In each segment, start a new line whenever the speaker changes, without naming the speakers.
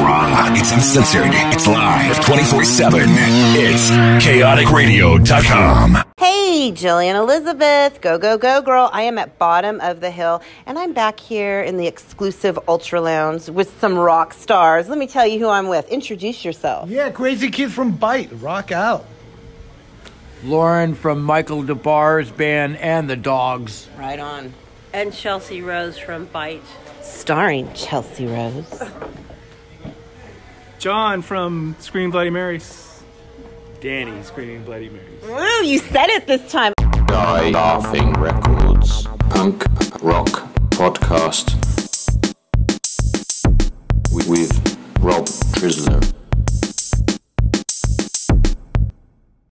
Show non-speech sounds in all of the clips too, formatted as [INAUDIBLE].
raw. It's uncensored. It's live 24 7. It's chaoticradio.com.
Hey, Jillian Elizabeth, go, go, go, girl. I am at bottom of the hill, and I'm back here in the exclusive Ultra Lounge with some rock stars. Let me tell you who I'm with. Introduce yourself.
Yeah, crazy kid from Bite. Rock out.
Lauren from Michael Des Barres's band and the Dogs.
Right on.
And Chelsea Rose from Bite.
Starring Chelsea Rose.
John from Screaming Bloody Marys. Danny Screaming Bloody Marys.
Woo, you said it this time.
Die Laughing Records Punk Rock Podcast with, with Rob Trisler.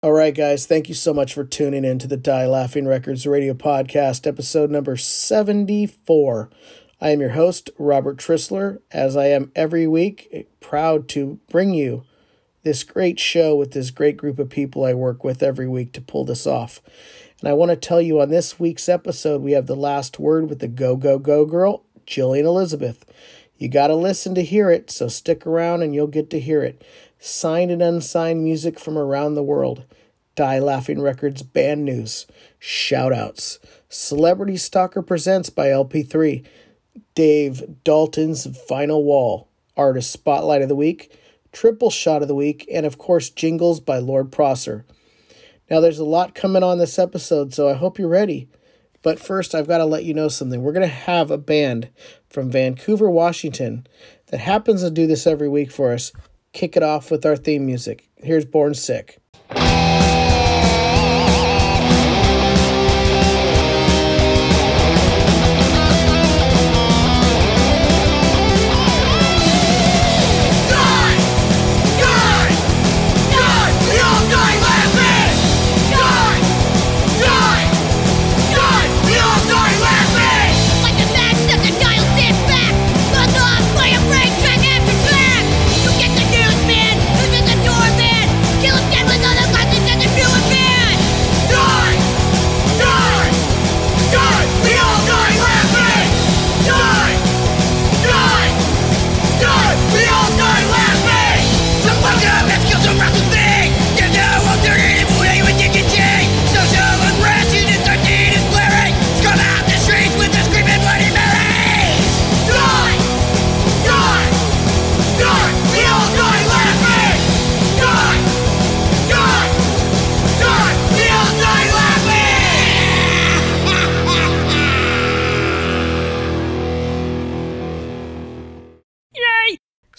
All right, guys, thank you so much for tuning in to the Die Laughing Records radio podcast, episode number 74. I am your host, Robert Trisler, as I am every week, proud to bring you this great show with this great group of people I work with every week to pull this off. And I want to tell you on this week's episode, we have the last word with the Go Go Go girl, Jillian Elizabeth. You got to listen to hear it, so stick around and you'll get to hear it. Signed and unsigned music from around the world. Die Laughing Records band news. Shout outs. Celebrity Stalker Presents by LP3. Dave Dalton's Final Wall. Artist Spotlight of the Week. Triple Shot of the Week. And of course, Jingles by Lord Prosser. Now, there's a lot coming on this episode, so I hope you're ready. But first, I've got to let you know something. We're going to have a band from Vancouver, Washington, that happens to do this every week for us. Kick it off with our theme music. Here's Born Sick.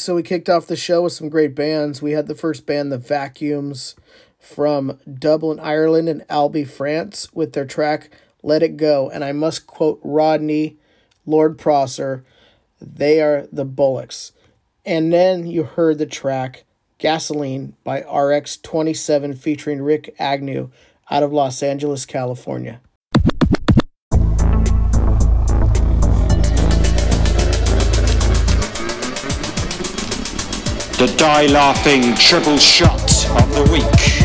So we kicked off the show with some great bands. We had the first band, The Vacuums, from Dublin, Ireland, and Albi, France, with their track Let It Go. And I must quote Rodney, Lord Prosser, they are the Bullocks. And then you heard the track Gasoline by RX 27 featuring Rikk Agnew out of Los Angeles, California.
The Die Laughing Triple Shot of the Week.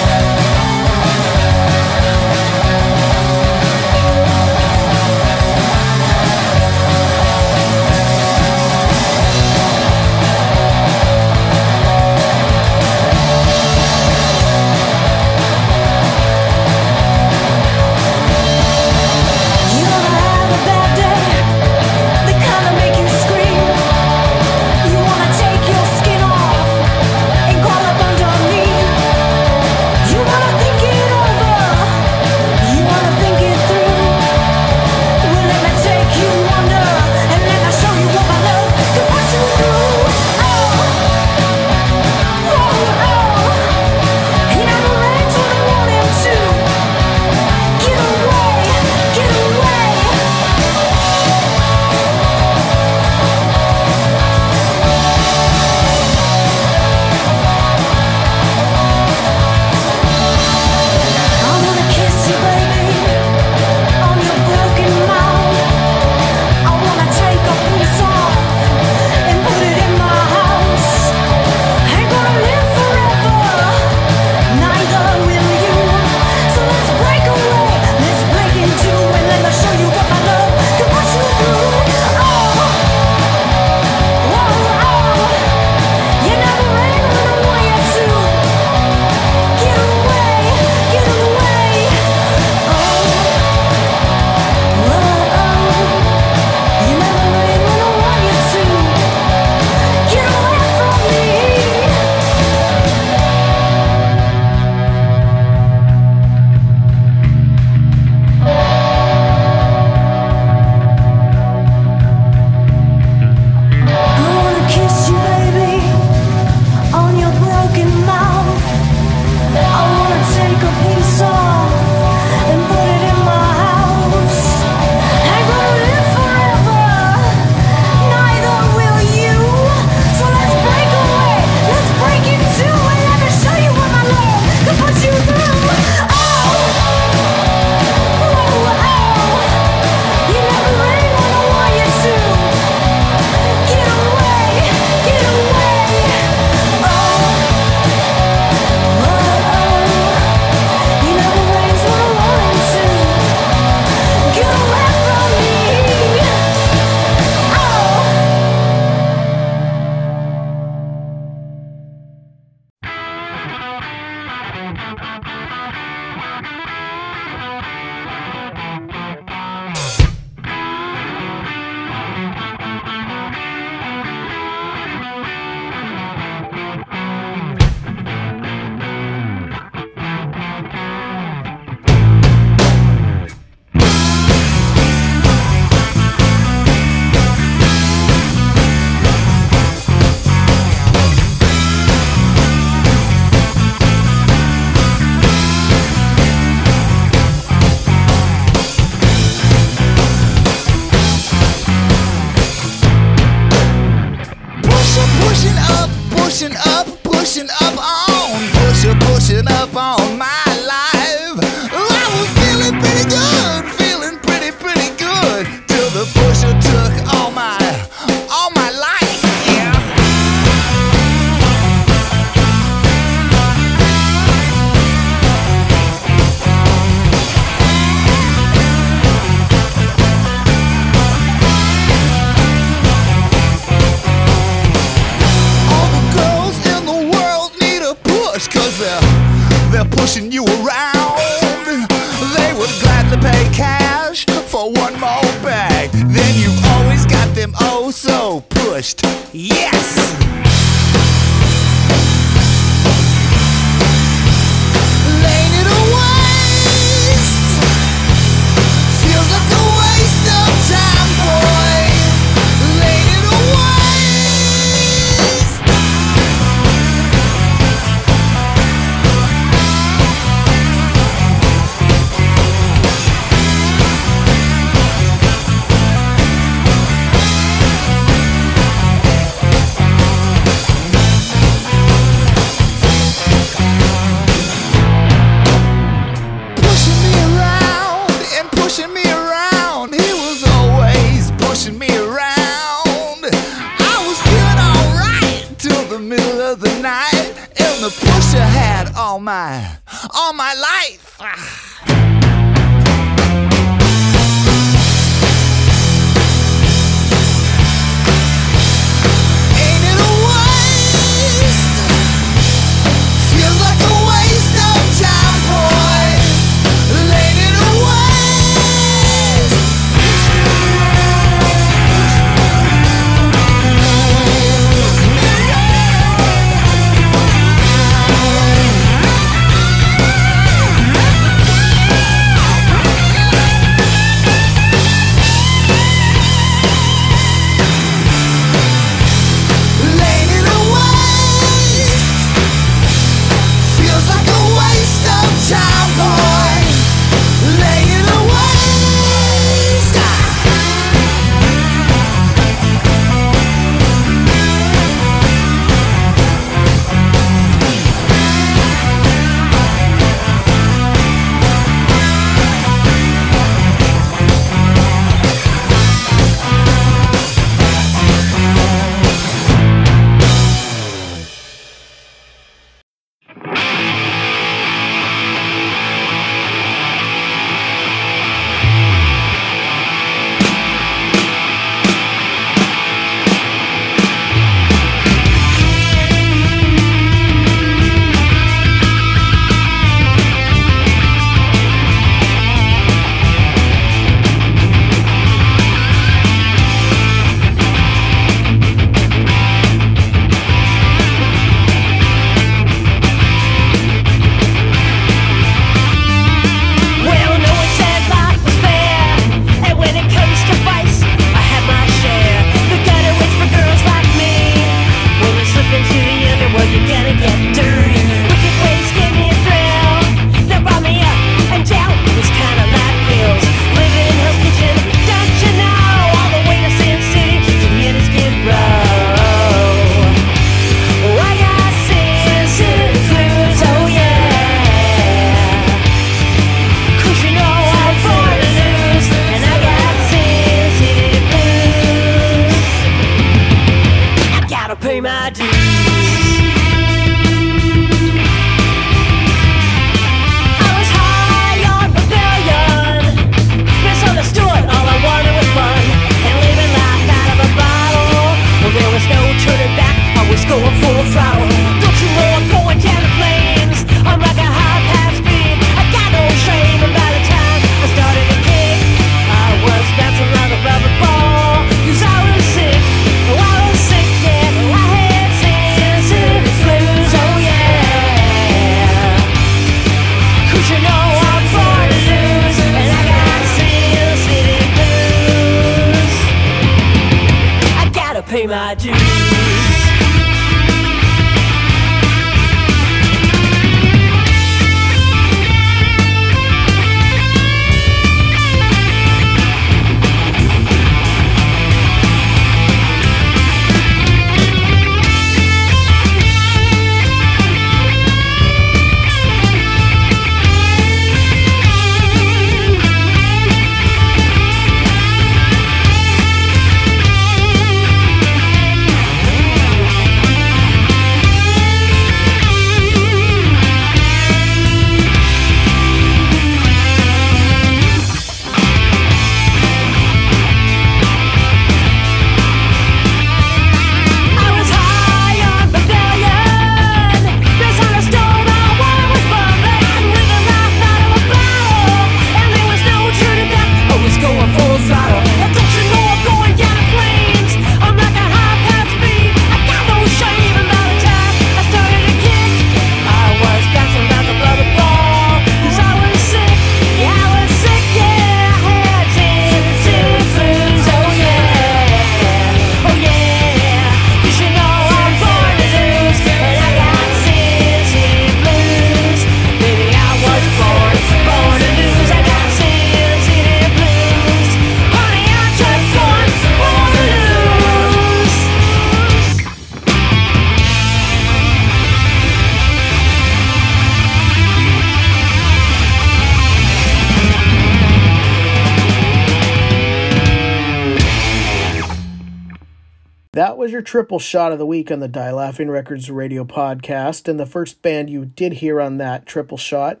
Triple shot of the week on the Die Laughing Records radio podcast. And the first band you did hear on that triple shot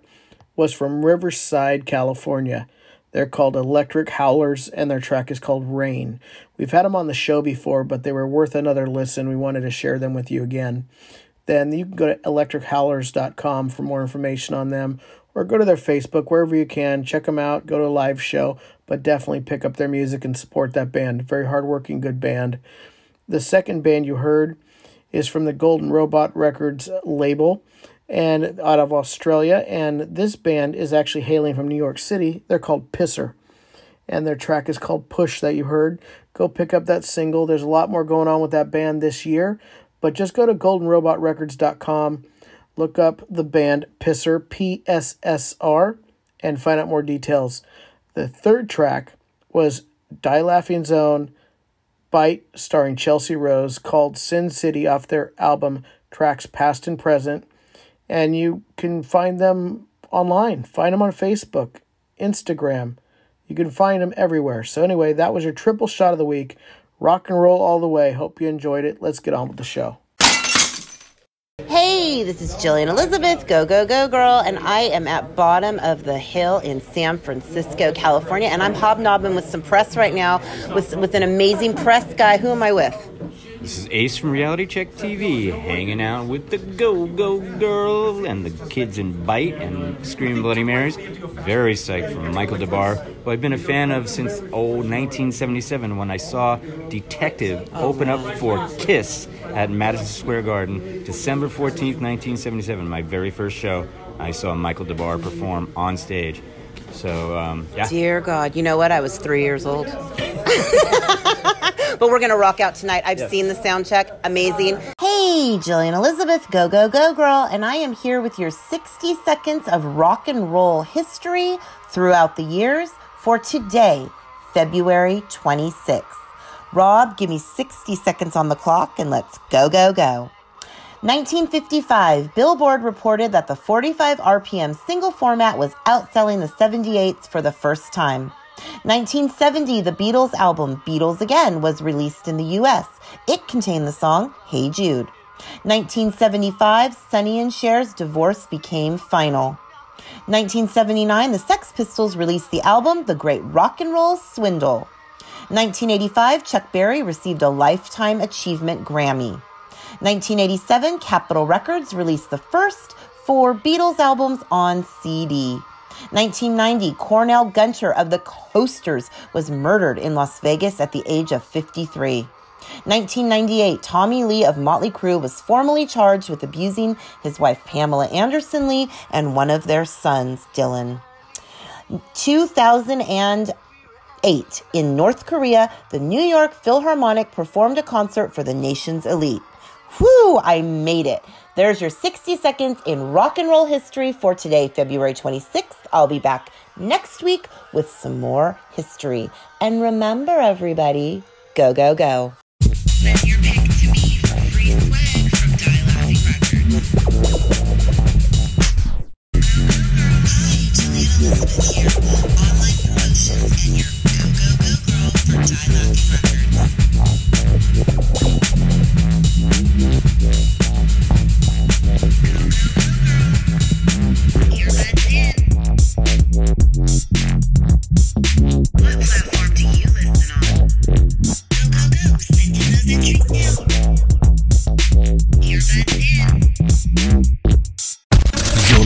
was from Riverside, California. They're called Electric Howlers, and their track is called Rain. We've had them on the show before, but they were worth another listen. We wanted to share them with you again. Then you can go to electrichowlers.com for more information on them, or go to their Facebook, wherever you can. Check them out, go to a live show, but definitely pick up their music and support that band. Very hardworking, good band. The second band you heard is from the Golden Robot Records label and out of Australia. And this band is actually hailing from New York City. They're called Pisser. And their track is called Push that you heard. Go pick up that single. There's a lot more going on with that band this year. But just go to goldenrobotrecords.com, look up the band Pisser, P S S R, and find out more details. The third track was Die Laughing Zone Bite, starring Chelsea Rose, called Sin City off their album Tracks Past and Present and you can find them online. Find them on Facebook, Instagram. You can find them everywhere. So, anyway, that was your triple shot of the week. Rock and roll all the way. Hope you enjoyed it. Let's get on with the show.
Hey, this is Jillian Elizabeth, Go Go Go Girl, and I am at bottom of the hill in San Francisco, California, and I'm hobnobbing with some press right now with with an amazing press guy. Who am I with?
This is Ace from Reality Check TV, hanging out with the Go Go Girl and the kids in Bite and Screaming Bloody Marys. Very psyched for Michael Des Barres, who I've been a fan of since oh 1977 when I saw Detective open up for Kiss at Madison Square Garden, December 14th, 1977. My very first show, I saw Michael Des Barres perform on stage. So um, yeah.
Dear God, you know what? I was three years old. [LAUGHS] but we're gonna rock out tonight. I've seen the sound check, amazing. Hey, Jillian Elizabeth, go go go girl, and I am here with your 60 seconds of rock and roll history throughout the years for today, February 26th. Rob, give me 60 seconds on the clock and let's go go go. 1955, Billboard reported that the 45 RPM single format was outselling the 78s for the first time. 1970, the Beatles album Beatles Again was released in the US. It contained the song Hey Jude. 1975, Sonny and Cher's divorce became final. 1979, the Sex Pistols released the album The Great Rock and Roll Swindle. 1985, Chuck Berry received a Lifetime Achievement Grammy. 1987, Capitol Records released the first four Beatles albums on CD. 1990, Cornell Gunter of the Coasters was murdered in Las Vegas at the age of 53. 1998, Tommy Lee of Motley Crue was formally charged with abusing his wife Pamela Anderson Lee and one of their sons, Dylan. 2008, in North Korea, the New York Philharmonic performed a concert for the nation's elite. Whew, I made it. There's your 60 seconds in rock and roll history for today, February 26th. I'll be back next week with some more history. And remember, everybody, go, go, go.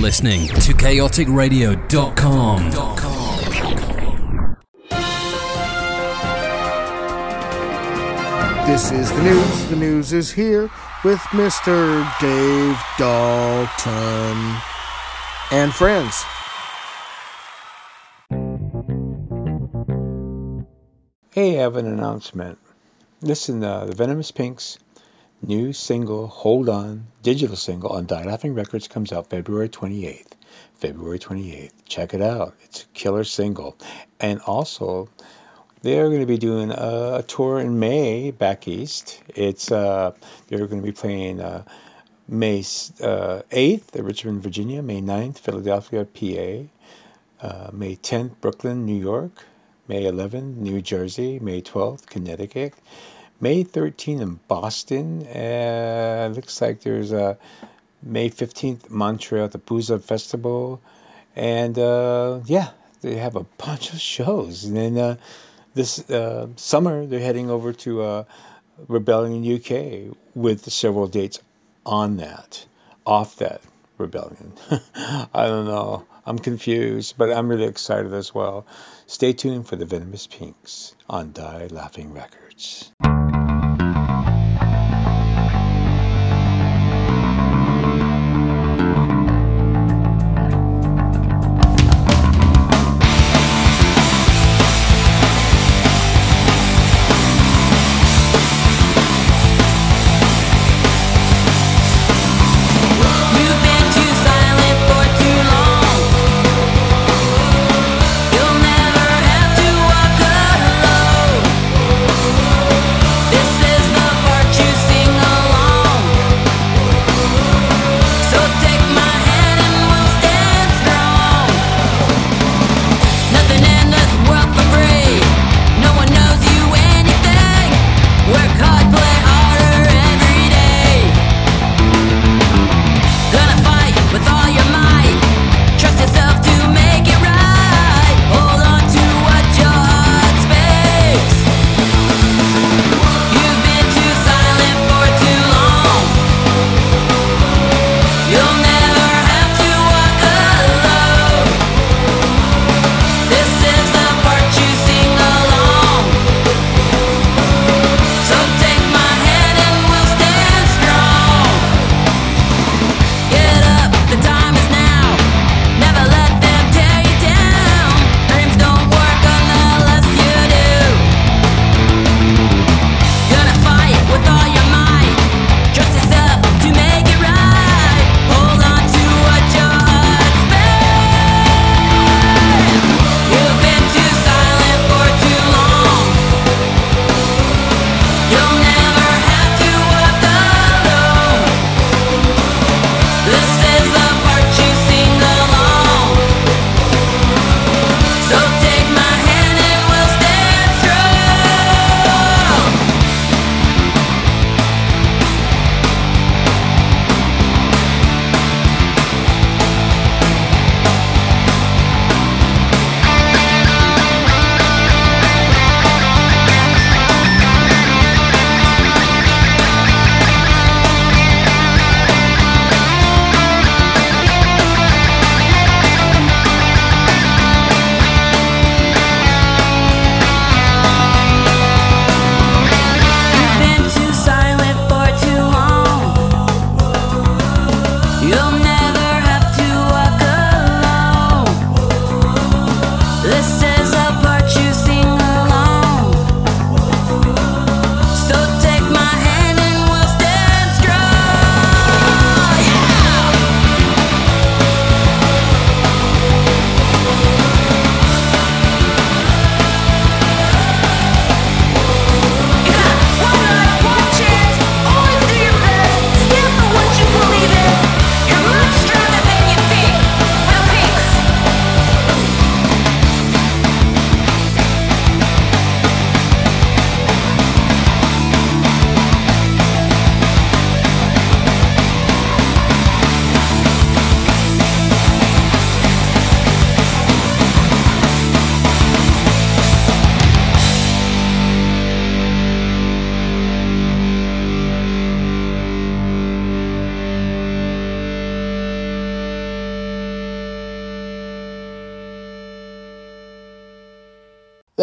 Listening to chaoticradio.com.
This is the news. The news is here with Mr. Dave Dalton and friends.
Hey, I have an announcement. Listen, uh, the Venomous Pinks new single, Hold On, digital single on Die Laughing Records comes out February 28th. February 28th. Check it out. It's a killer single. And also, they're going to be doing a, tour in May back east. It's uh, they're going to be playing uh, May uh, 8th at Richmond, Virginia, May 9th, Philadelphia, PA, uh, May 10th, Brooklyn, New York, May 11th, New Jersey, May 12th, Connecticut,
May 13th in Boston. Uh, looks like there's a May 15th Montreal the Pouzza Festival. And uh, yeah, they have a bunch of shows. And then uh, this uh, summer, they're heading over to uh, Rebellion UK with several dates on that, off that Rebellion. [LAUGHS] I don't know. I'm confused, but I'm really excited as well. Stay tuned for the Venomous Pinks on Die Laughing Records.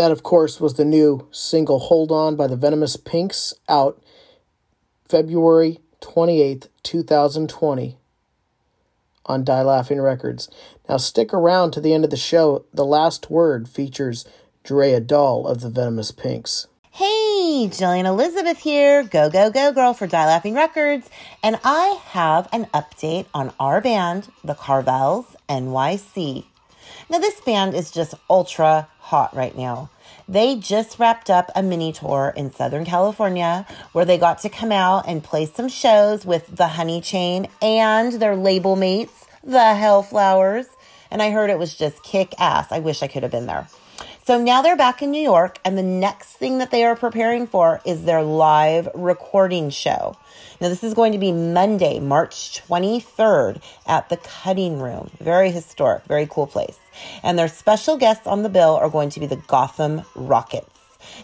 That, of course, was the new single Hold On by the Venomous Pinks out February 28th, 2020 on Die Laughing Records. Now, stick around to the end of the show. The last word features Drea Dahl of the Venomous Pinks.
Hey, Jillian Elizabeth here. Go, go, go, girl for Die Laughing Records. And I have an update on our band, the Carvels NYC. Now, this band is just ultra hot right now. They just wrapped up a mini tour in Southern California where they got to come out and play some shows with the Honey Chain and their label mates, the Hellflowers. And I heard it was just kick ass. I wish I could have been there. So now they're back in New York, and the next thing that they are preparing for is their live recording show. Now, this is going to be Monday, March 23rd at the Cutting Room. Very historic, very cool place. And their special guests on the bill are going to be the Gotham Rockets.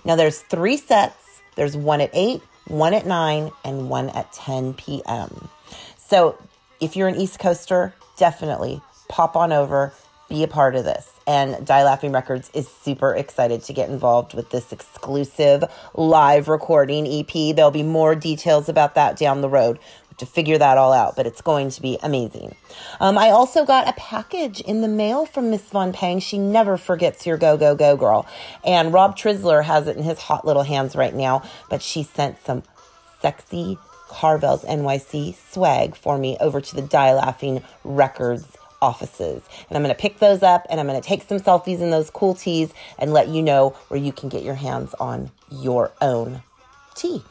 Now, there's three sets there's one at 8, one at 9, and one at 10 p.m. So if you're an East Coaster, definitely pop on over, be a part of this. And Die Laughing Records is super excited to get involved with this exclusive live recording EP. There'll be more details about that down the road to figure that all out, but it's going to be amazing. Um, I also got a package in the mail from Miss Von Pang. She never forgets your go, go, go girl. And Rob Trisler has it in his hot little hands right now, but she sent some sexy Carvel's NYC swag for me over to the Die Laughing Records offices. And I'm going to pick those up and I'm going to take some selfies in those cool tees and let you know where you can get your hands on your own tee.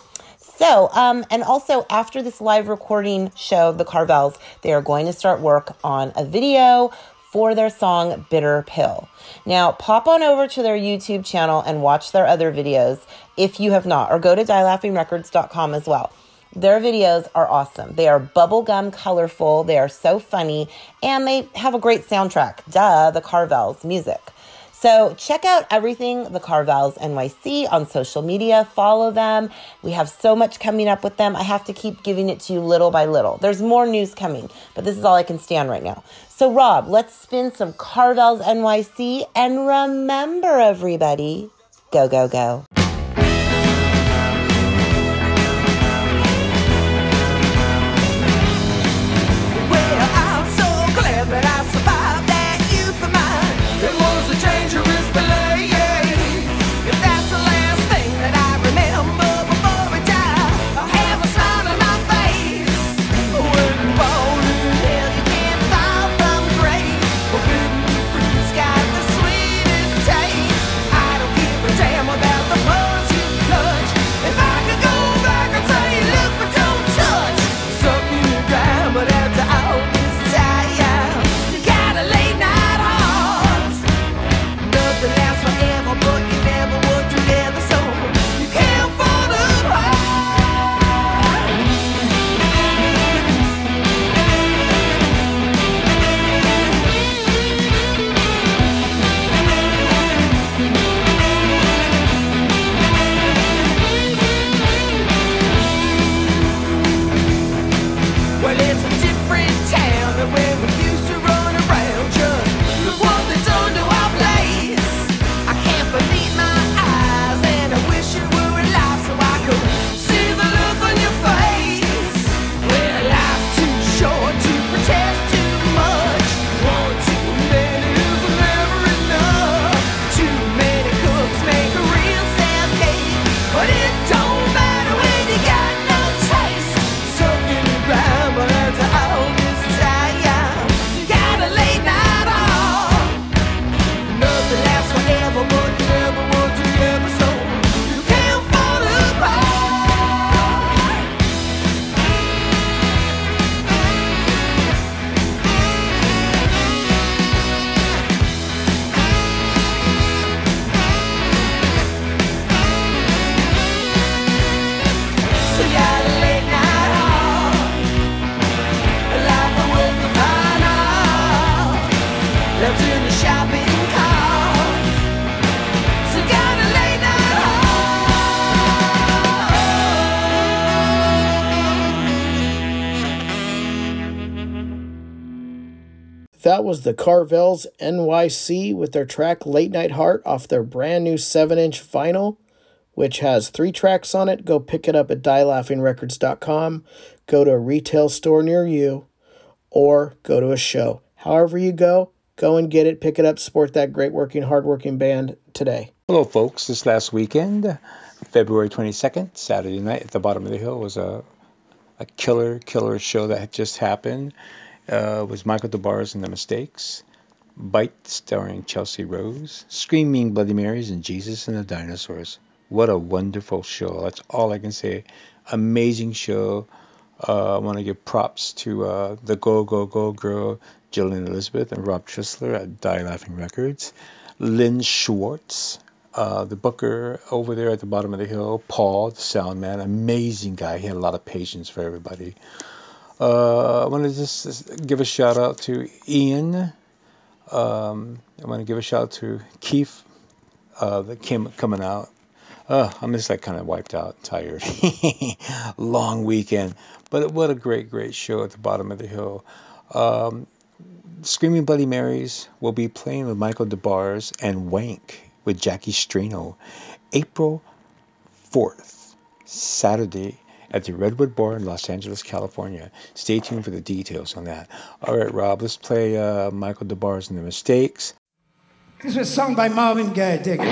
So, um, and also after this live recording show, the Carvels, they are going to start work on a video for their song Bitter Pill. Now, pop on over to their YouTube channel and watch their other videos if you have not, or go to dielaughingrecords.com as well. Their videos are awesome. They are bubblegum colorful, they are so funny, and they have a great soundtrack. Duh, the Carvels music. So check out everything the Carvels NYC on social media. Follow them. We have so much coming up with them. I have to keep giving it to you little by little. There's more news coming, but this is all I can stand right now. So Rob, let's spin some Carvels NYC and remember everybody, go go go.
That was the
Carvels NYC with their track Late Night Heart off their brand new 7 inch vinyl, which has three tracks on it. Go pick it up at dielaughingrecords.com, go to a retail store near you, or go to a show. However, you go, go and get it, pick it up, support that great working, hardworking band today.
Hello, folks. This last weekend, February 22nd, Saturday night at the bottom of the hill, was a, a killer, killer show that just happened. Uh, was Michael Des Barres and the Mistakes, Bite starring Chelsea Rose, Screaming Bloody Marys, and Jesus and the Dinosaurs. What a wonderful show. That's all I can say. Amazing show. Uh, I want to give props to uh, the Go Go Go girl, Jillian Elizabeth, and Rob Trisler at Die Laughing Records. Lynn Schwartz, uh, the booker over there at the bottom of the hill, Paul, the sound man, amazing guy. He had a lot of patience for everybody. Uh, I want to just, give a shout out to Ian. Um, I want to give a shout out to Keith uh, that came coming out. Uh, I'm just like kind of wiped out, tired. [LAUGHS] Long weekend, but what a great, great show at the bottom of the hill. Um, Screaming Bloody Marys will be playing with Michael Des Barres and Wank with Jackie Strano April 4th, Saturday at the Redwood Bar in Los Angeles, California. Stay tuned for the details on that. All right, Rob, let's play uh, Michael Des Barres and the Mistakes.
This was sung by Marvin Gaye. Dig it.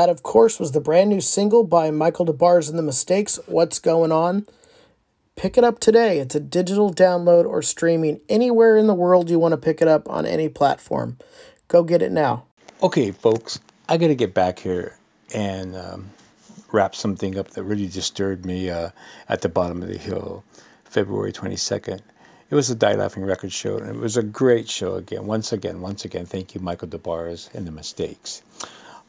That, of course, was the brand new single by Michael Des Barres and the Mistakes, What's Going On. Pick it up today. It's a digital download or streaming anywhere in the world you want to pick it up on any platform. Go get it now.
Okay, folks, I got to get back here and um, wrap something up that really disturbed me uh, at the bottom of the hill, February 22nd. It was a Die Laughing Record show, and it was a great show again. Once again, once again, thank you, Michael Des Barres and the Mistakes.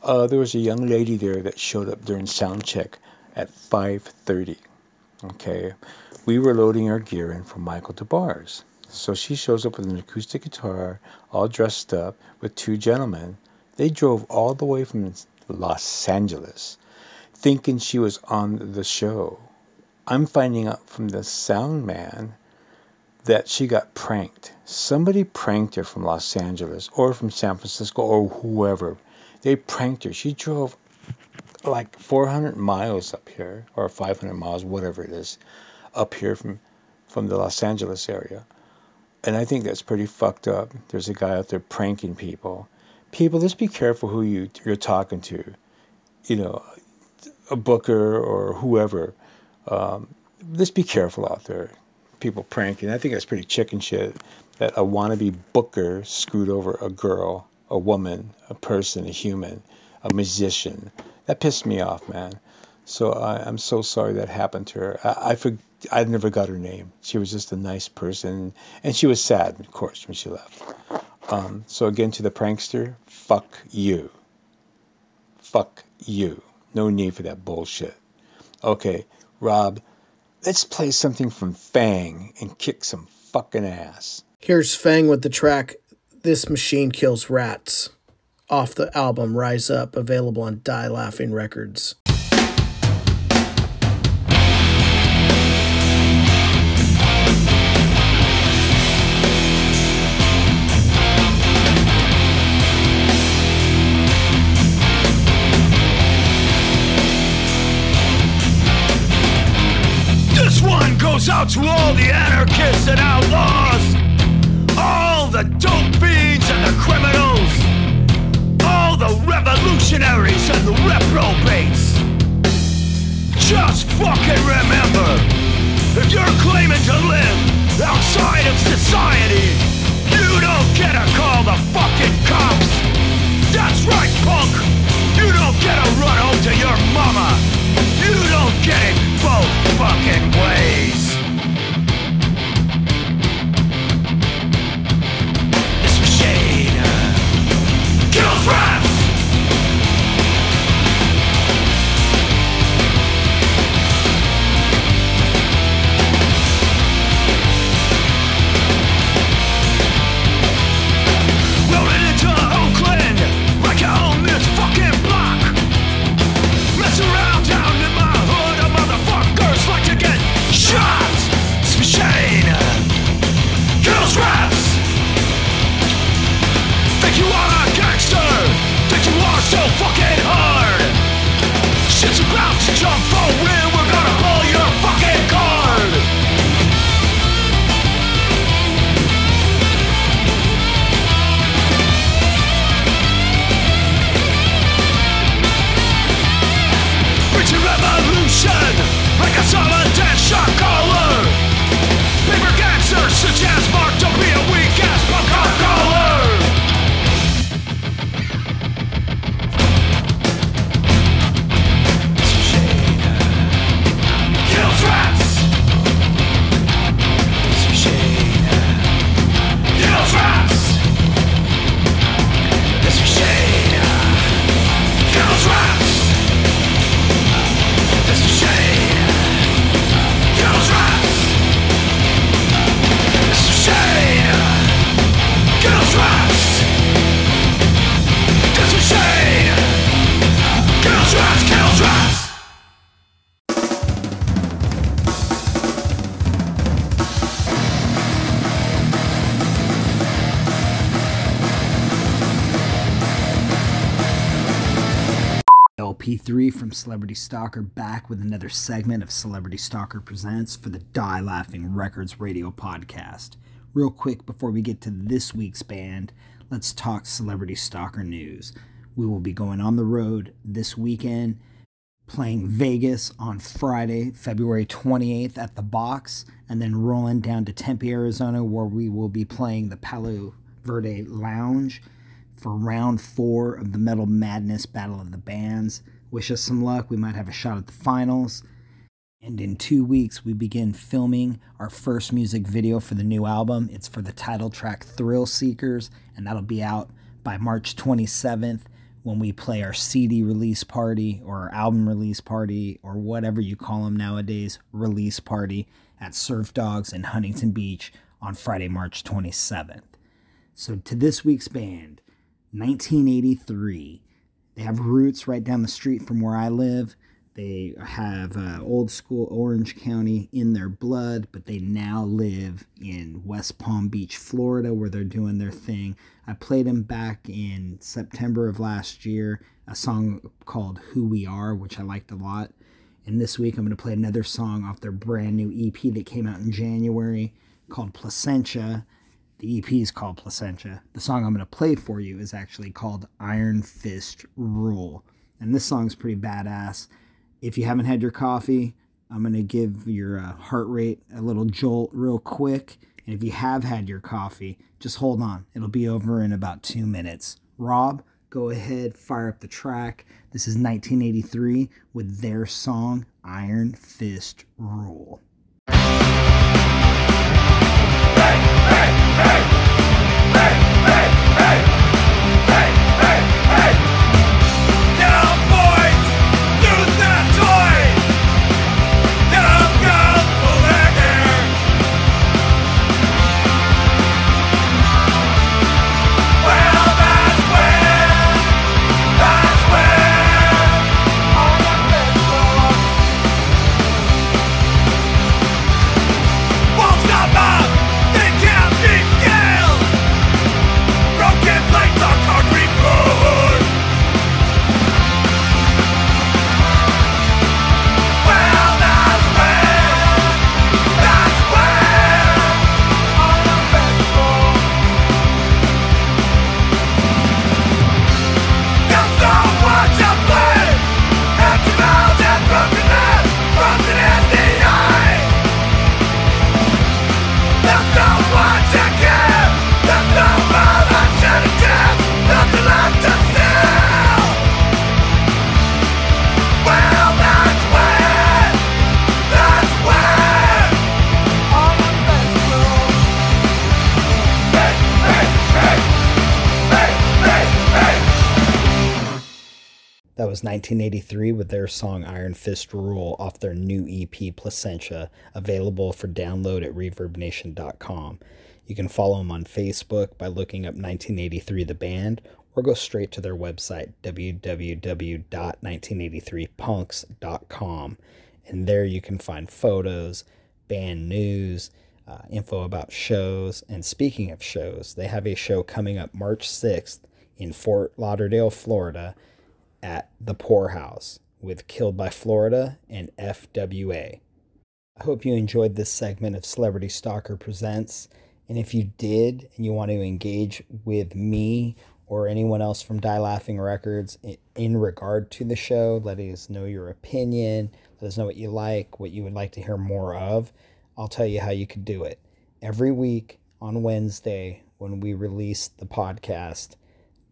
Uh, there was a young lady there that showed up during sound check at 5:30. Okay, we were loading our gear in for Michael Des Barres. So she shows up with an acoustic guitar, all dressed up, with two gentlemen. They drove all the way from Los Angeles, thinking she was on the show. I'm finding out from the sound man that she got pranked. Somebody pranked her from Los Angeles or from San Francisco or whoever. They pranked her. She drove like 400 miles up here, or 500 miles, whatever it is, up here from from the Los Angeles area. And I think that's pretty fucked up. There's a guy out there pranking people. People, just be careful who you you're talking to. You know, a booker or whoever. Um, just be careful out there. People pranking. I think that's pretty chicken shit. That a wannabe booker screwed over a girl, a woman, a person, a human, a musician. That pissed me off, man. So I, I'm so sorry that happened to her. I, I for, I never got her name. She was just a nice person, and she was sad, of course, when she left. Um, so again, to the prankster, fuck you. Fuck you. No need for that bullshit. Okay, Rob, let's play something from Fang and kick some fucking ass.
Here's Fang with the track This Machine Kills Rats off the album Rise Up, available on Die Laughing Records.
This one goes out to all the anarchists and outlaws, the dope fiends and the criminals, all the revolutionaries and the reprobates. Just fucking remember, if you're claiming to live outside of society, you don't get to call the fucking cops. That's right, punk. You don't get to run home to your mama. You don't get it both fucking ways.
Celebrity Stalker back with another segment of Celebrity Stalker Presents for the Die Laughing Records radio podcast. Real quick before we get to this week's band, let's talk Celebrity Stalker news. We will be going on the road this weekend, playing Vegas on Friday, February 28th at the Box, and then rolling down to Tempe, Arizona, where we will be playing the Palo Verde Lounge for round four of the Metal Madness Battle of the Bands. Wish us some luck. We might have a shot at the finals. And in two weeks, we begin filming our first music video for the new album. It's for the title track Thrill Seekers, and that'll be out by March 27th when we play our CD release party or our album release party or whatever you call them nowadays, release party at Surf Dogs in Huntington Beach on Friday, March 27th. So, to this week's band, 1983. They have roots right down the street from where I live. They have uh, old school Orange County in their blood, but they now live in West Palm Beach, Florida, where they're doing their thing. I played them back in September of last year, a song called Who We Are, which I liked a lot. And this week I'm going to play another song off their brand new EP that came out in January called Placentia. The EP is called Placentia. The song I'm going to play for you is actually called Iron Fist Rule. And this song's pretty badass. If you haven't had your coffee, I'm going to give your uh, heart rate a little jolt real quick. And if you have had your coffee, just hold on. It'll be over in about two minutes. Rob, go ahead, fire up the track. This is 1983 with their song Iron Fist Rule. That 1983 with their song Iron Fist Rule off their new EP Placentia, available for download at reverbnation.com. You can follow them on Facebook by looking up 1983 the band or go straight to their website www.1983punks.com and there you can find photos, band news, uh, info about shows, and speaking of shows, they have a show coming up March 6th in Fort Lauderdale, Florida at the Poorhouse with Killed by Florida and FWA. I hope you enjoyed this segment of Celebrity Stalker Presents. And if you did and you want to engage with me or anyone else from Die Laughing Records in, regard to the show, letting us know your opinion, let us know what you like, what you would like to hear more of, I'll tell you how you could do it. Every week on Wednesday, when we release the podcast,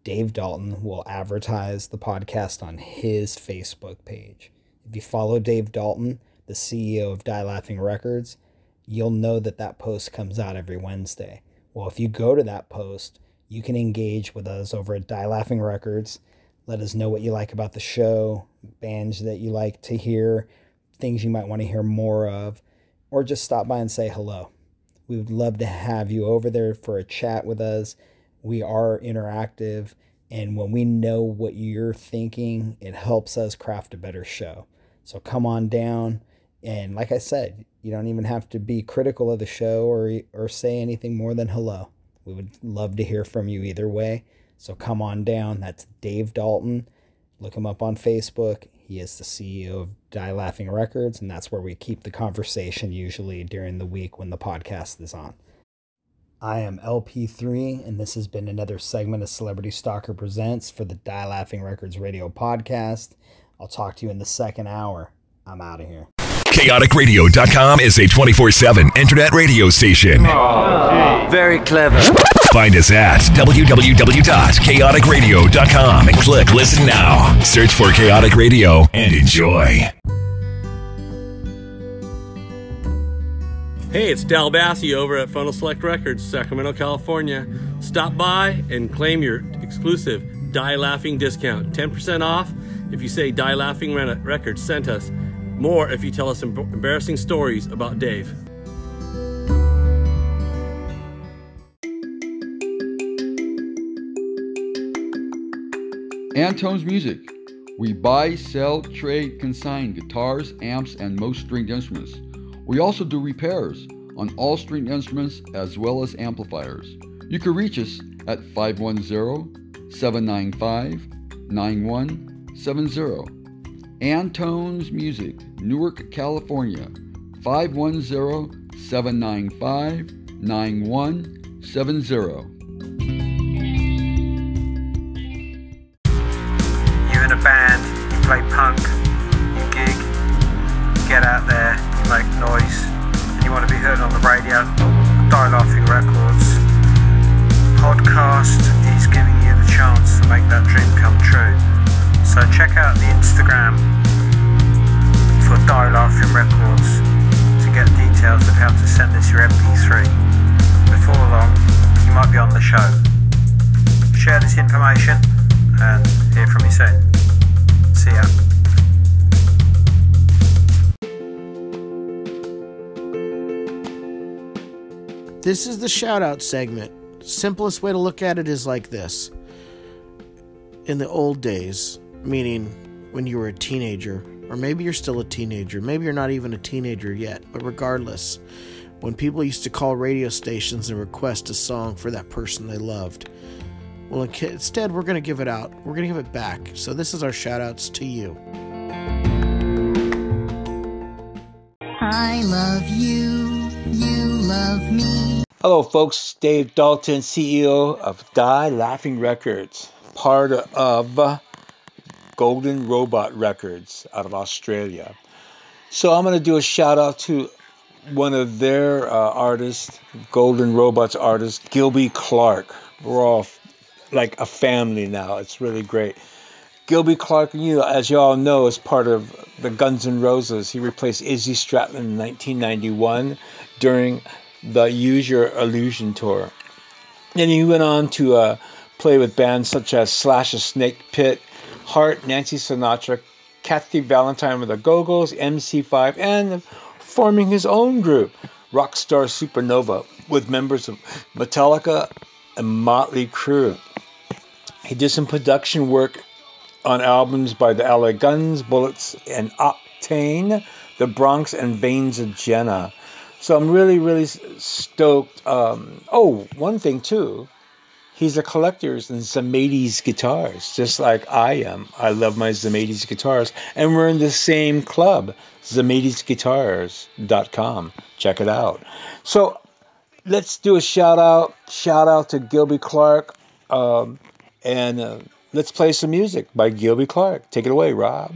Dave Dalton will advertise the podcast on his Facebook page. If you follow Dave Dalton, the CEO of Die Laughing Records, you'll know that that post comes out every Wednesday. Well, if you go to that post, you can engage with us over at Die Laughing Records. Let us know what you like about the show, bands that you like to hear, things you might want to hear more of, or just stop by and say hello. We would love to have you over there for a chat with us. We are interactive, and when we know what you're thinking, it helps us craft a better show. So come on down, and like I said, you don't even have to be critical of the show or or say anything more than hello. We would love to hear from you either way. So come on down. That's Dave Dalton. Look him up on Facebook. He is the CEO of Die Laughing Records, and that's where we keep the conversation usually during the week when the podcast is on. I am LP3, and this has been another segment of Celebrity Stalker Presents for the Die Laughing Records radio podcast. I'll talk to you in the second hour. I'm out of here.
ChaoticRadio.com is a 24 7 internet radio station.
Oh, Very clever.
Find us at www.chaoticradio.com and click listen now. Search for Chaotic Radio and enjoy.
Hey, it's Dal Bassi over at Funnel Select Records, Sacramento, California. Stop by and claim your exclusive Die Laughing discount. 10% off if you say Die Laughing Re- Records sent us. More if you tell us em- embarrassing stories about Dave.
Antone's Music, We buy, sell, trade, consign guitars, amps, and most stringed instruments. We also do repairs on all string instruments as well as amplifiers. You can reach us at 510 795 9170. Antone's Music, Newark, California, 510 795 9170.
This
is the shout out segment. Simplest way to look at it is like this. In the old days, meaning when you were a teenager, or maybe you're still a teenager, maybe you're not even a teenager yet, but regardless, when people used to call radio stations and request a song for that person they loved, well, instead, we're going to give it out. We're going to give it back. So, this is our shout outs to you.
I love you, you love me.
Hello, folks. Dave Dalton, CEO of Die Laughing Records, part of Golden Robot Records out of Australia. So I'm going to do a shout out to one of their uh, artists, Golden Robots artist, Gilby Clarke. We're all like a family now. It's really great. Gilby Clarke, you as you all know, is part of the Guns N' Roses. He replaced Izzy Stradlin in 1991 during the Use Your Illusion tour. And he went on to uh, play with bands such as Slash a Snake Pit, Heart, Nancy Sinatra, Kathy Valentine with the Go-Go's, MC5, and forming his own group, Rockstar Supernova, with members of Metallica and Motley Crue. He did some production work on albums by the LA Guns, Bullets, and Octane, The Bronx, and Veins of Jenna. So I'm really, really stoked. Um, oh, one thing too, he's a collector in Zemaitis guitars, just like I am. I love my Zemaitis guitars, and we're in the same club, ZemaitisGuitars.com. Check it out. So let's do a shout out. Shout out to Gilby Clarke, um, and uh, let's play some music by Gilby Clarke. Take it away, Rob.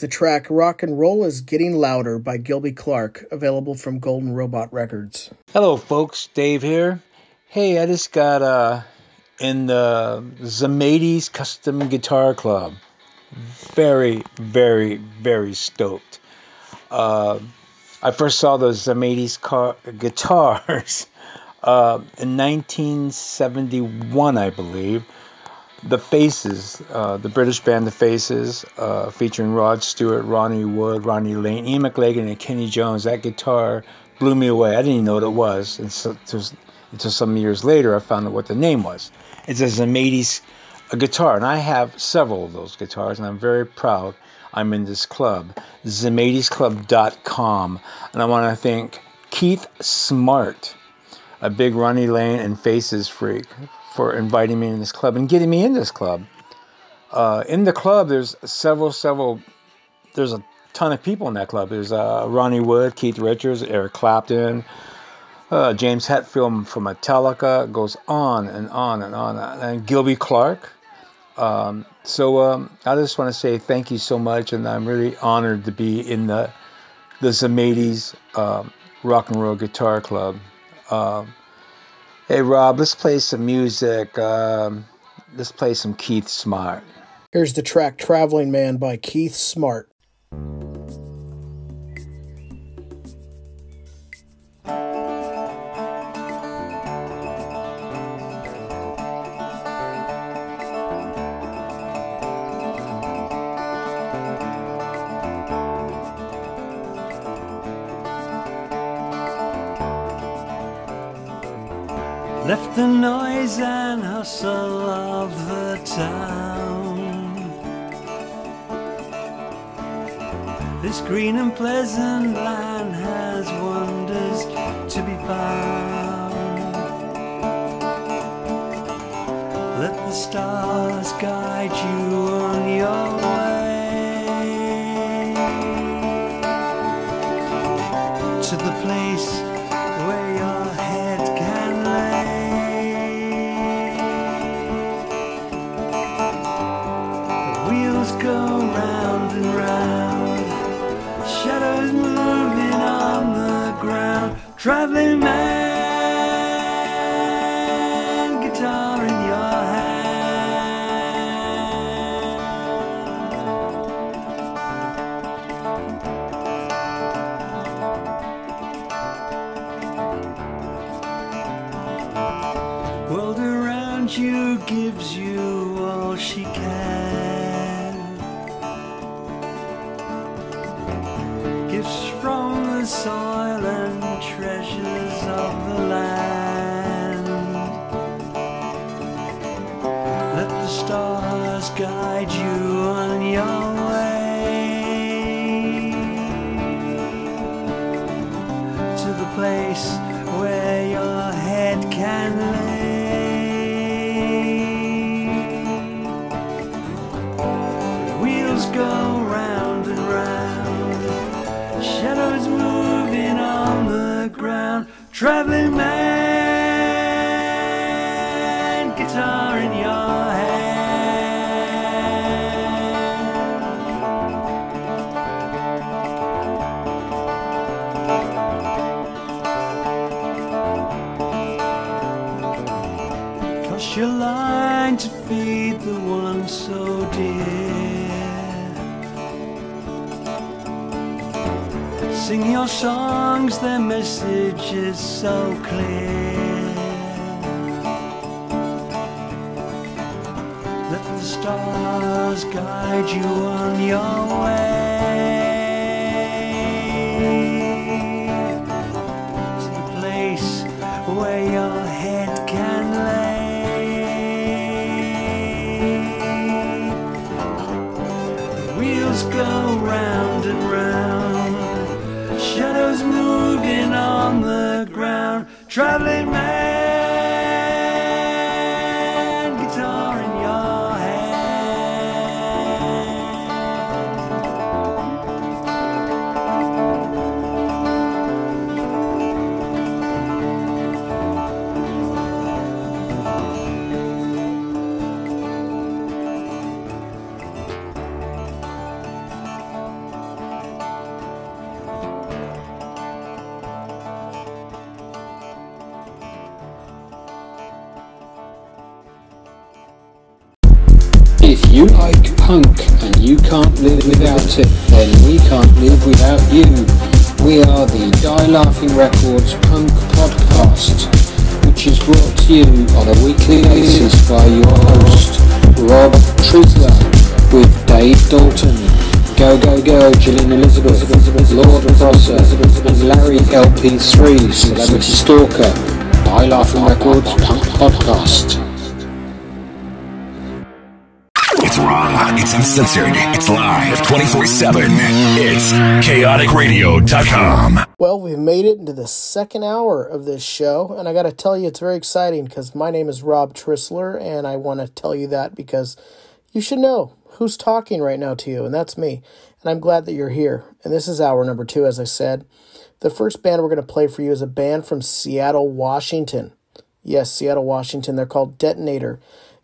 The track Rock and Roll is Getting Louder by Gilby Clarke, available from Golden Robot Records.
Hello, folks. Dave here. Hey, I just got uh, in the Zemaitis Custom Guitar Club. Very, very, very stoked. Uh, I first saw the Zemaitis car- guitars [LAUGHS] uh, in 1971, I believe. The Faces, uh, the British band The Faces, uh, featuring Rod Stewart, Ronnie Wood, Ronnie Lane, Ian McLagan, and Kenny Jones. That guitar blew me away. I didn't even know what it was. Until some years later, I found out what the name was. It's a Zemaitis a guitar, and I have several of those guitars, and I'm very proud I'm in this club, ZemaitisClub.com. And I want to thank Keith Smart, a big Ronnie Lane and Faces freak, for inviting me in this club and getting me in this club. Uh, in the club, there's several, several, there's a ton of people in that club. There's uh, Ronnie Wood, Keith Richards, Eric Clapton, uh, James Hetfield from Metallica. Goes on and on and on. And Gilby Clarke. Um, so um, I just want to say thank you so much, and I'm really honored to be in the the Zemaitis um, Rock and Roll Guitar Club. Hey Rob, let's play some music. Um, let's play some Keith Smart.
Here's the track Traveling Man by Keith Smart.
Left the noise and hustle of the town. This green and pleasant land has wonders to be found. Let the stars guide you on your your songs, their message is so clear. Let the stars guide you on your way
punk and you can't live without it, then we can't live without you. We are the Die Laughing Records Punk Podcast, which is brought to you on a weekly basis by your host, Rob Trisler, with Dave Dalton, Go Go Go, Gillian Elizabeth, Lord Prosser, and Larry LP3, Celebrity Stalker. Die Laughing Records Punk Podcast.
Uncensored, it's live 24 7. It's chaoticradio.com.
Well, we've made it into the second hour of this show, and I got to tell you, it's very exciting because my name is Rob Trissler, and I want to tell you that because you should know who's talking right now to you, and that's me. And I'm glad that you're here. And this is hour number two, as I said. The first band we're going to play for you is a band from Seattle, Washington. Yes, Seattle, Washington. They're called Detonator.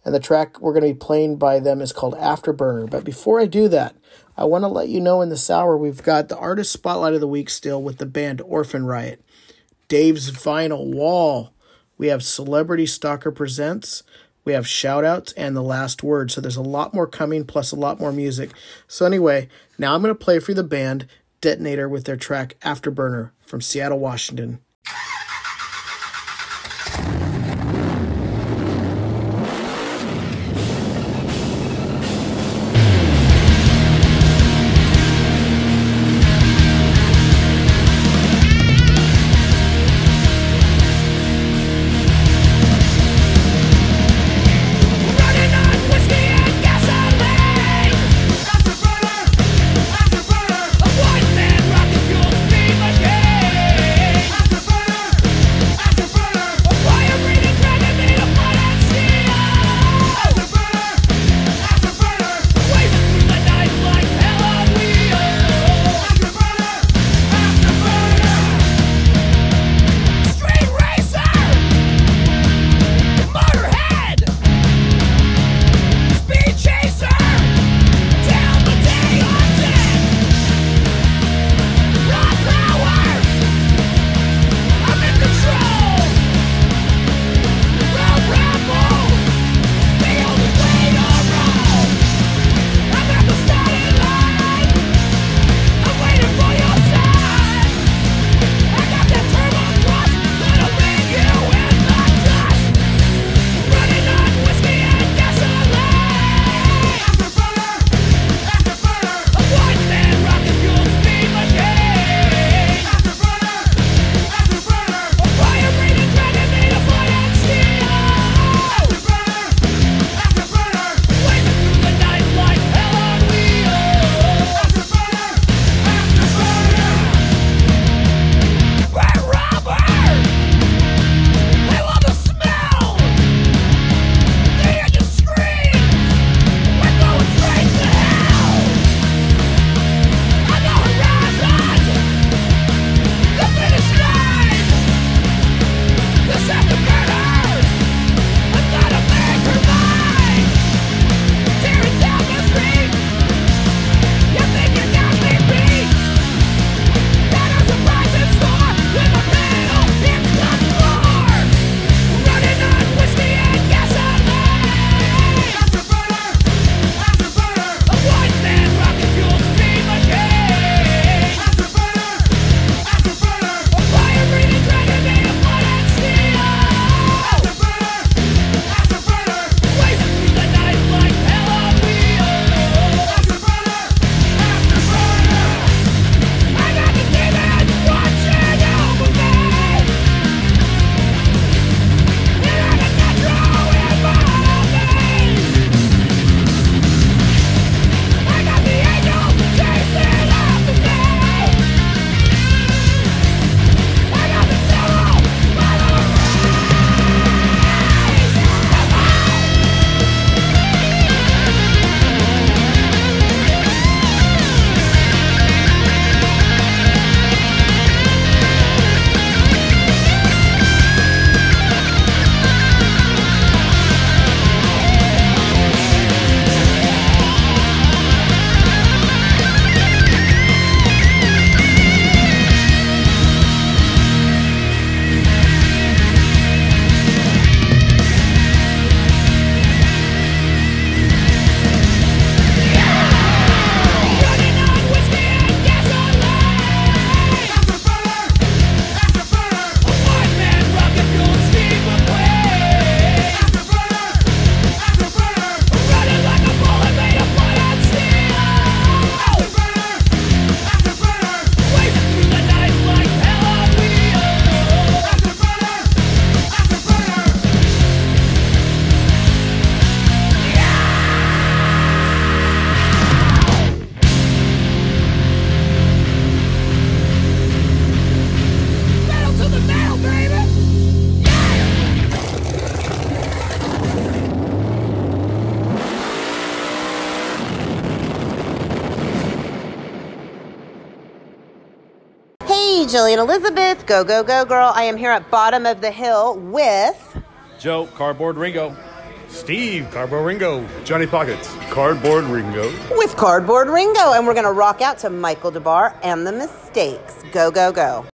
And the track we're going to be playing by them is called Afterburner. But before I do that, I want to let you know in this hour we've got the artist spotlight of the week still with the band Orphan Riot. Dave's Vinyl Wall. We have Celebrity Stalker Presents. We have shoutouts and the last word. So there's a lot more coming, plus a lot more music. So anyway, now I'm going to play for the band Detonator with their track Afterburner from Seattle, Washington.
Go, go, go, girl. I am here at Bottom of the Hill with.
Joe, Cardboard Ringo. Steve, Cardboard Ringo. Johnny Pockets, Cardboard Ringo.
With Cardboard Ringo, and we're going to rock out to Michael Des Barres and the Mistakes. Go, go, go.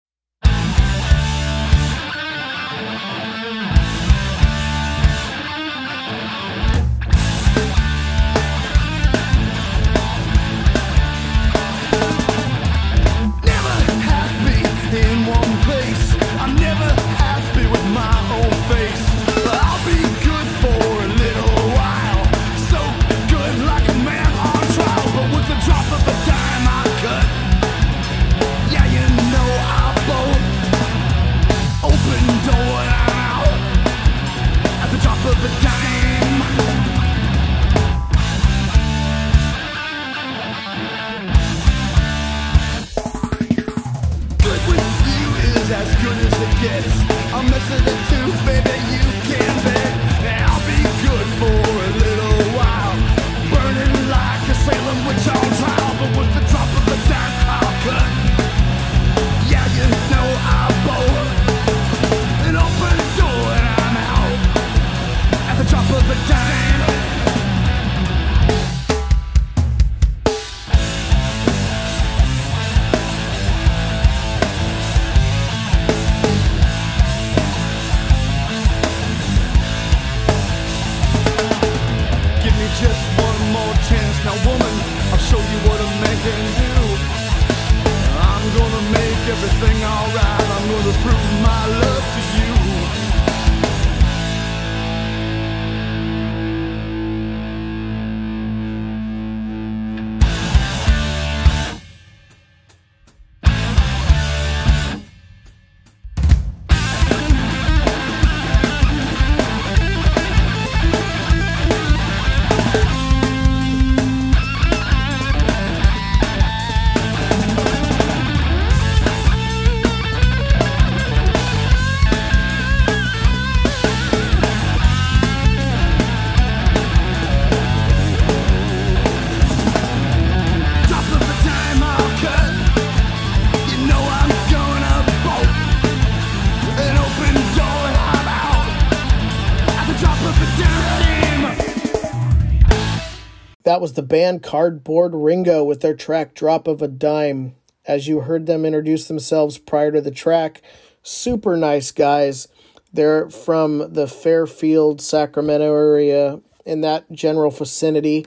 Was the band Cardboard Ringo with their track Drop of a Dime. As you heard them introduce themselves prior to the track, super nice guys. They're from the Fairfield, Sacramento area in that general vicinity.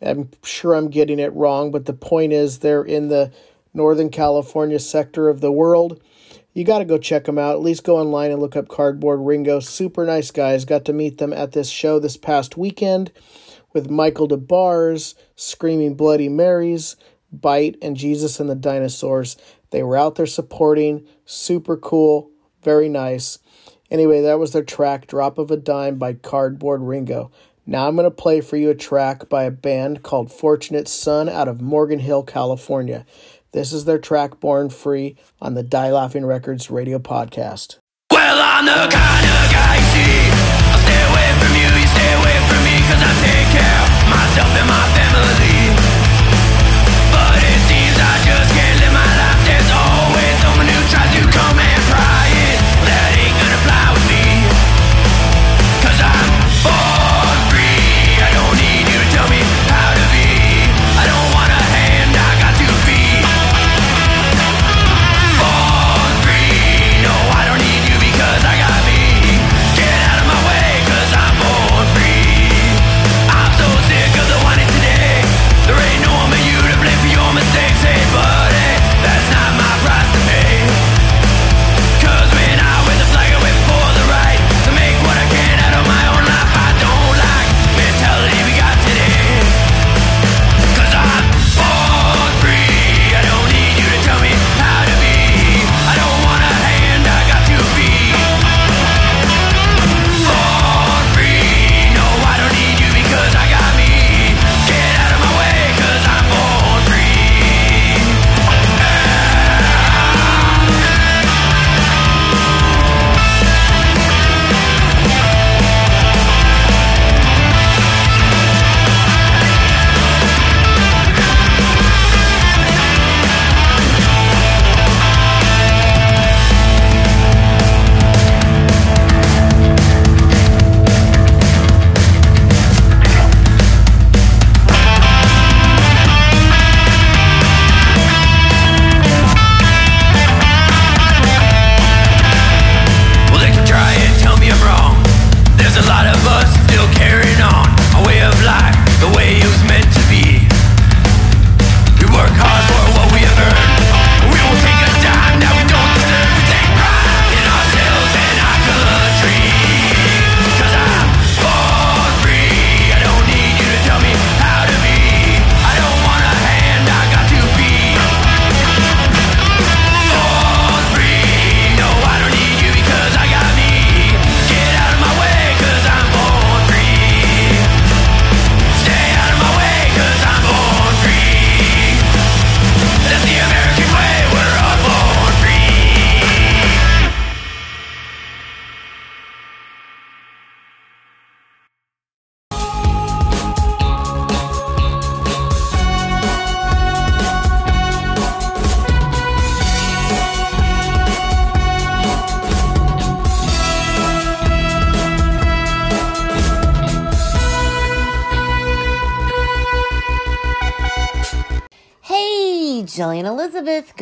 I'm sure I'm getting it wrong, but the point is they're in the Northern California sector of the world. You got to go check them out. At least go online and look up Cardboard Ringo. Super nice guys. Got to meet them at this show this past weekend with Michael Des Barres, Screaming Bloody Marys, Bite, and Jesus and the Dinosaurs. They were out there supporting. Super cool. Very nice. Anyway, that was their track, Drop of a Dime by Cardboard Ringo. Now I'm going to play for you a track by a band called Fortunate Son out of Morgan Hill, California. This is their track, Born Free, on the Die Laughing Records radio podcast.
Well, I'm the kind of guy see. I'll stay away from you, you stay away from me, cause I myself and my family.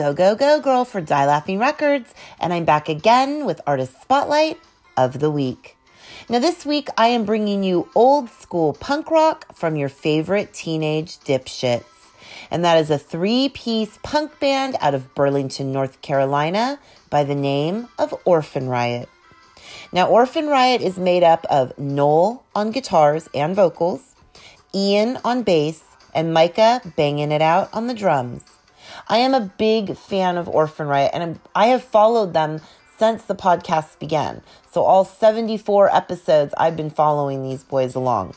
Go Go Go Girl for Die Laughing Records, and I'm back again with Artist Spotlight of the Week. Now, this week I am bringing you old school punk rock from your favorite teenage dipshits. And that is a three piece punk band out of Burlington, North Carolina by the name of Orphan Riot. Now, Orphan Riot is made up of Noel on guitars and vocals, Ian on bass, and Micah banging it out on the drums. I am a big fan of Orphan Riot, and I'm, I have followed them since the podcast began. So, all 74 episodes, I've been following these boys along.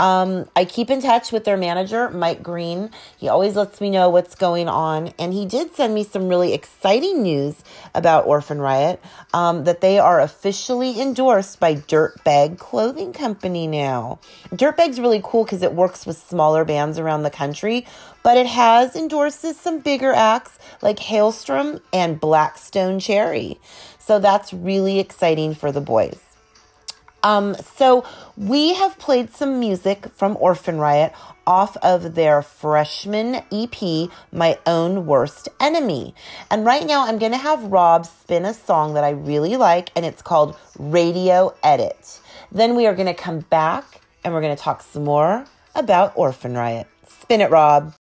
Um, I keep in touch with their manager, Mike Green. He always lets me know what's going on. And he did send me some really exciting news about Orphan Riot um, that they are officially endorsed by Dirtbag Clothing Company now. Dirtbag's really cool because it works with smaller bands around the country, but it has endorses some bigger acts like Halestorm and Black Stone Cherry. So that's really exciting for the boys. Um, so we have played some music from Orphan Riot off of their freshman EP, My Own Worst Enemy. And right now I'm going to have Rob spin a song that I really like, and it's called Radio Edit. Then we are going to come back and we're going to talk some more about Orphan Riot. Spin it, Rob.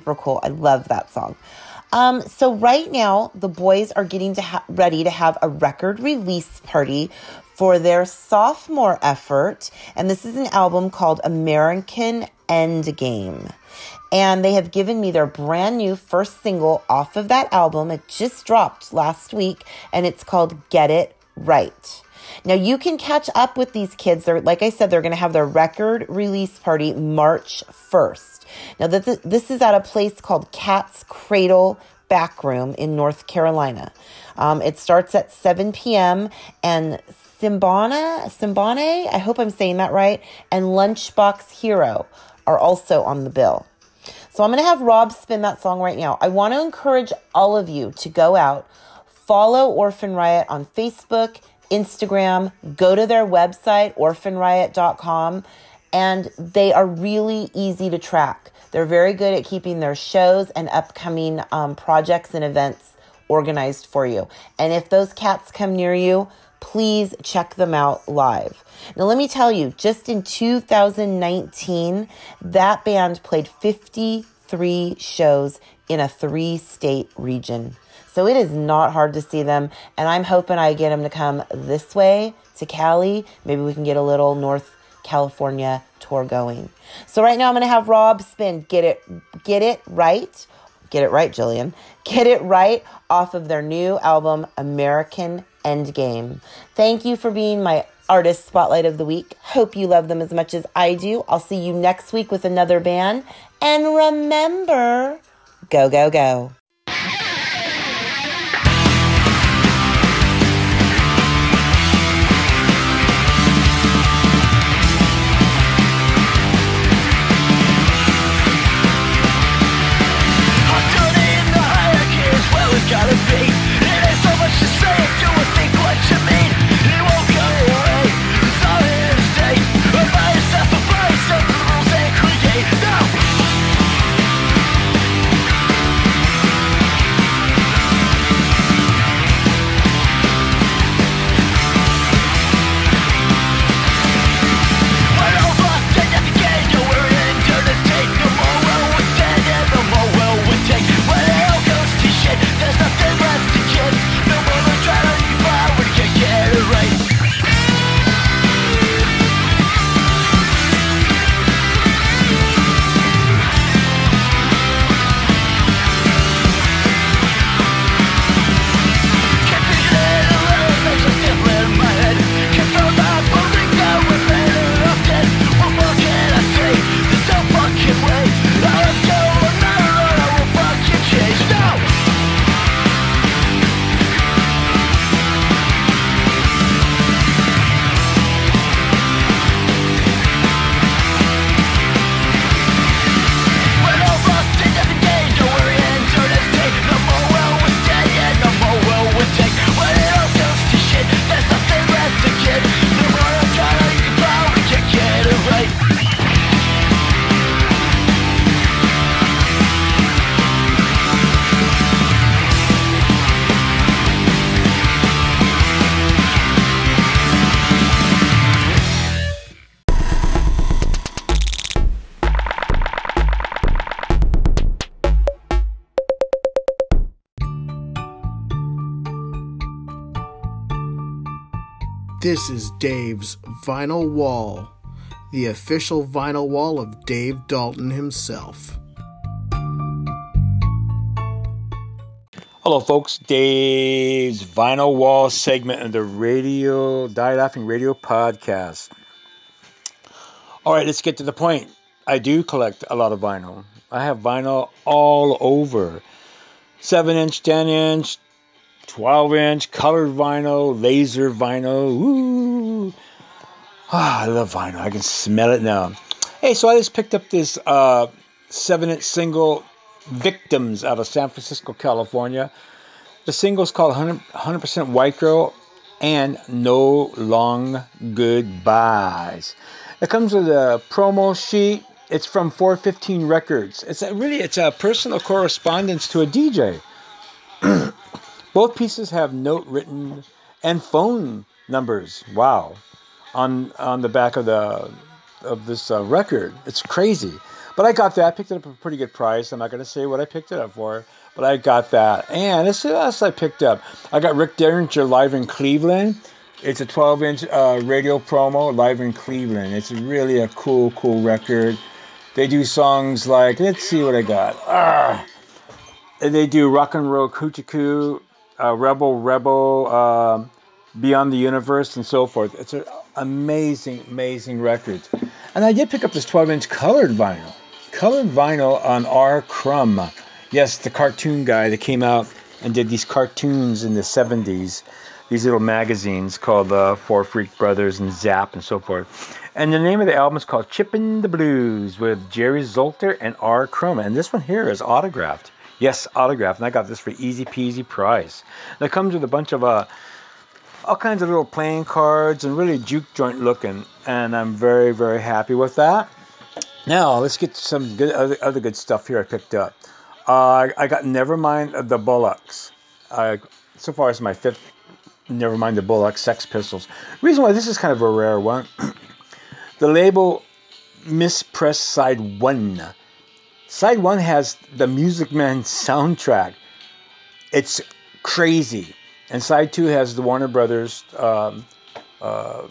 Super cool. I love that song. Um, so right now, the boys are getting to ha- ready to have a record release party for their sophomore effort, and this is an album called American Endgame. And they have given me their brand new first single off of that album. It just dropped last week, and it's called Get It Right. Now you can catch up with these kids. They're like I said, they're going to have their record release party March 1st. Now this is at a place called Cat's Cradle Backroom in North Carolina. Um, it starts at 7 p.m. and Simbana, Simbane, I hope I'm saying that right, and Lunchbox Hero are also on the bill. So I'm going to have Rob spin that song right now. I want to encourage all of you to go out, follow Orphan Riot on Facebook, Instagram, go to their website, orphanriot.com, and they are really easy to track. They're very good at keeping their shows and upcoming um, projects and events organized for you. And if those cats come near you, please check them out live. Now, let me tell you, just in 2019, that band played 53 shows in a three state region. So it is not hard to see them. And I'm hoping I get them to come this way to Cali. Maybe we can get a little North California tour going. So right now I'm going to have Rob spin Get It Get It Right. Get it right, Jillian. Get it right off of their new album American Endgame. Thank you for being my
Artist Spotlight of the Week. Hope you love them as much as I do. I'll see you next week with another band. And remember, go, go, go.
This is Dave's Vinyl Wall, the official vinyl wall of Dave Dalton himself.
Hello, folks. Dave's Vinyl Wall segment of the Radio Die Laughing Radio podcast. All right, let's get to the point. I do collect a lot of vinyl. I have vinyl all over 7 inch, 10 inch, 12 inch, colored vinyl, laser vinyl. Ooh. Ah, I love vinyl. I can smell it now. Hey, so I just picked up this uh, 7 inch single Victims out of San Francisco, California. The single's called 100, 100% White Girl and No Long Goodbyes. It comes with a promo sheet. It's from 415 Records. It's a, really it's a personal correspondence to a DJ. [CLEARS THROAT] Both pieces have note written and phone numbers. Wow, on on the back of the of this uh, record. It's crazy. But I got that. I picked it up at a pretty good price. I'm not going to say what I picked it up for, but I got that. And is what else I picked up. I got Rick Derringer live in Cleveland. It's a 12 inch uh, radio promo live in Cleveland. It's really a cool, cool record. They do songs like, let's see what I got. Ah, and they do Rock and Roll Hoochie Koo, uh, Rebel Rebel, um, Beyond the Universe, and so forth. It's an amazing, amazing record. And I did pick up this 12 inch colored vinyl. Colored vinyl on R. Crumb. Yes, the cartoon guy that came out and did these cartoons in the 70s, these little magazines called uh, Four Freak Brothers and Zap and so forth. And the name of the album is called Chimpin' the Blues with Jerry Zolten and R. Crumb. And this one here is autographed. Yes, autograph, And I got this for easy peasy price. And it comes with a bunch of uh, all kinds of little playing cards and really juke joint looking. And I'm very, very happy with that. Now, let's get to some good other, other good stuff here I picked up. Uh, I got Nevermind the Bollocks. Uh, so far, it's my fifth Nevermind the Bollocks Sex Pistols. Reason why this is kind of a rare one. [CLEARS THROAT] the label Mispress Side 1. Side 1 has the Music Man soundtrack. It's crazy. And Side 2 has the Warner Brothers um, uh,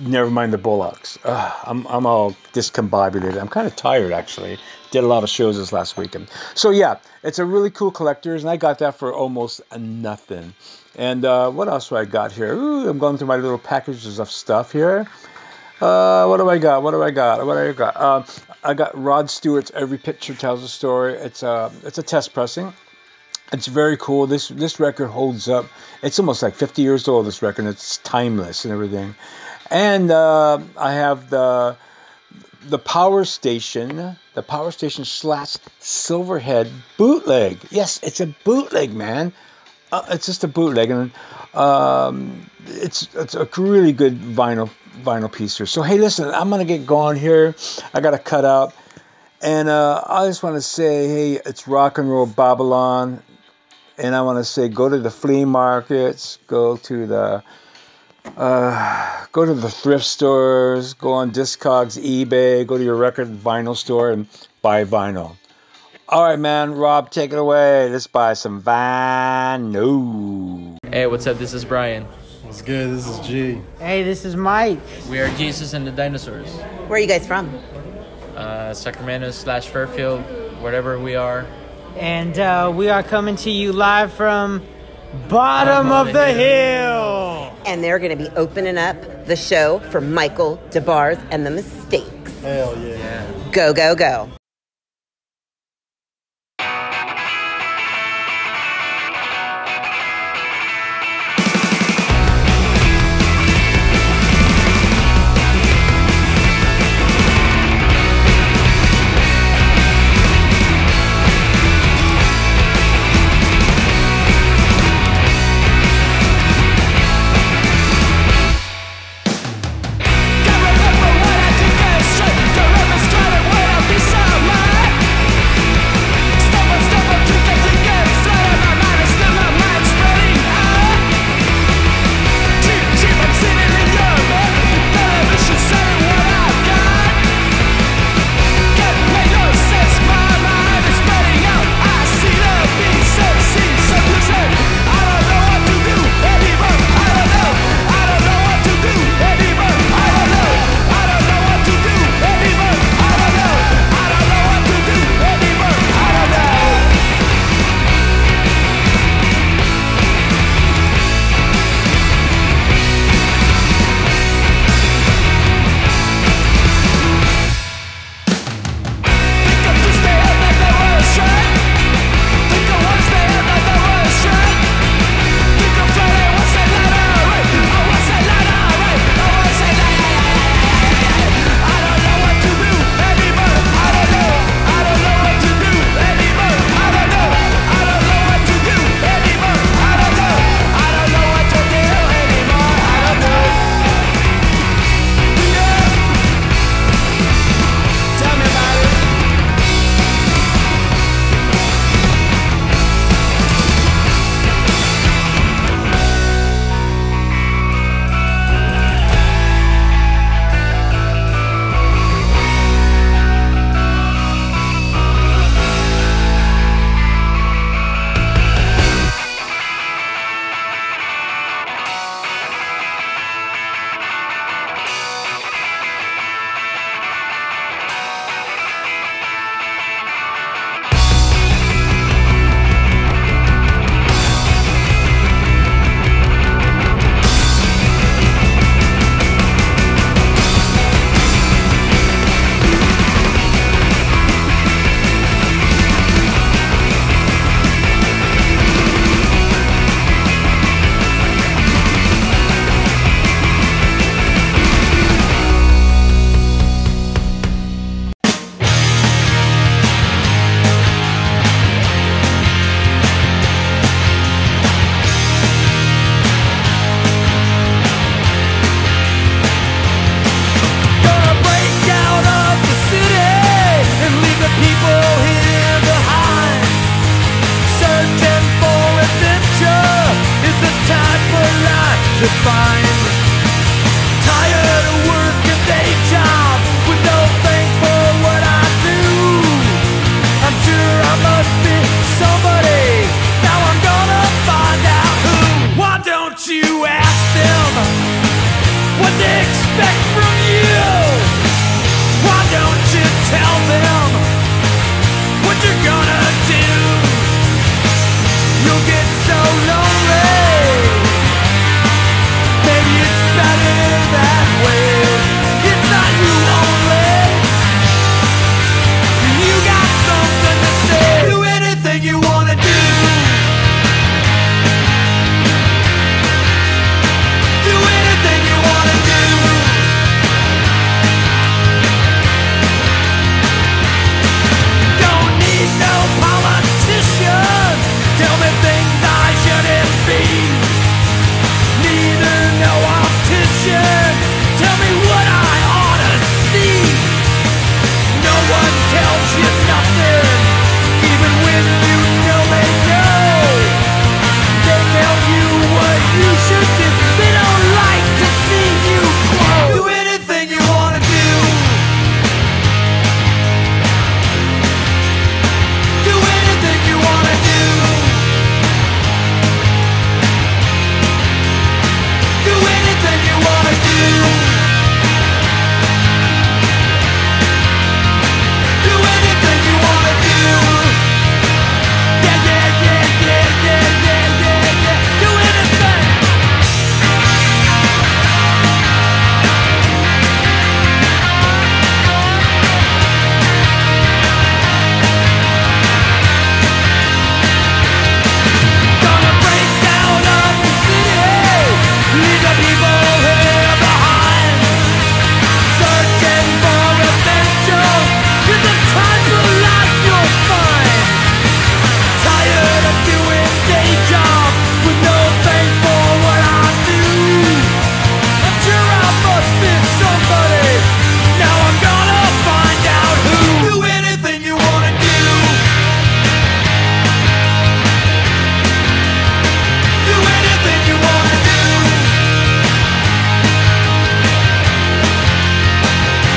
never mind the Bollocks. Ugh, I'm I'm all discombobulated. I'm kind of tired actually. Did a lot of shows this last weekend. So yeah, it's a really cool collector's, and I got that for almost nothing. And uh, what else do I got here? Ooh, I'm going through my little packages of stuff here. Uh, what do I got? What do I got? What do I got? Um, I got Rod Stewart's Every Picture Tells a Story. It's a it's a test pressing. It's very cool. This this record holds up. It's almost like 50 years old. This record. It's timeless and everything. And uh, I have the the Power Station, the Power Station slash Silverhead bootleg. Yes, it's a bootleg, man. Uh, it's just a bootleg, and um, it's it's a really good vinyl vinyl piece here. So hey, listen, I'm gonna get going here. I gotta cut out, and uh, I just want to say, hey, it's rock and roll Babylon, and I want to say, go to the flea markets, go to the uh, go to the thrift stores, go on Discogs, eBay, go to your record vinyl store and buy vinyl. All right, man. Rob, take it away. Let's buy some vinyl.
Hey, what's up? This is Brian.
What's good? This is G.
Hey, this is Mike.
We are Jesus and the Dinosaurs.
Where are you guys from?
Uh, Sacramento slash Fairfield, wherever we are.
And uh, we are coming to you live from Bottom of the Hill.
And they're going to be opening up the show for Michael Des Barres and the Mistakes.
Hell yeah.
Go, go, go.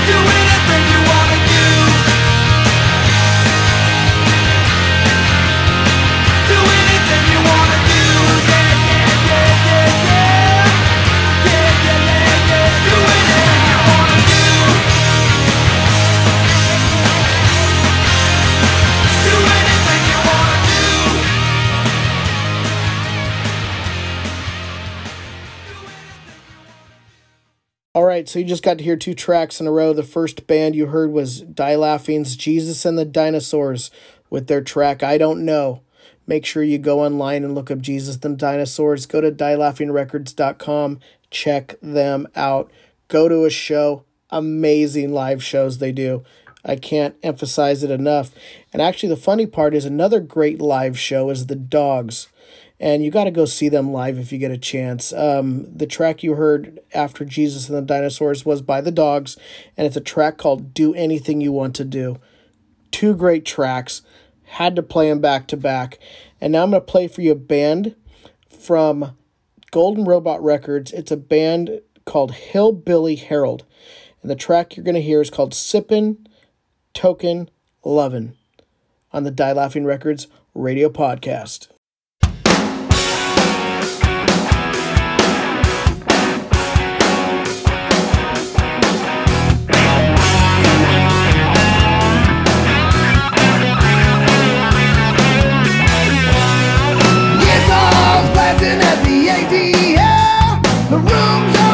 do
it. Right, so you just got to hear two tracks in a row. The first band you heard was Die Laughing's Jesus and the Dinosaurs with their track I Don't Know. Make sure you go online and look up Jesus and Dinosaurs. Go to dielaughingrecords.com. Check them out. Go to a show. Amazing live shows they do. I can't emphasize it enough. And actually, the funny part is another great live show is the Dogs and you got to go see them live if you get a chance. Um, the track you heard after Jesus and the Dinosaurs was by the Dogs, and it's a track called "Do Anything You Want to Do." Two great tracks, had to play them back to back, and now I'm gonna play for you a band from Golden Robot Records. It's a band called Hillbilly Herald, and the track you're gonna hear is called "Sippin' Token Lovin'" on the Die Laughing Records radio podcast.
The room's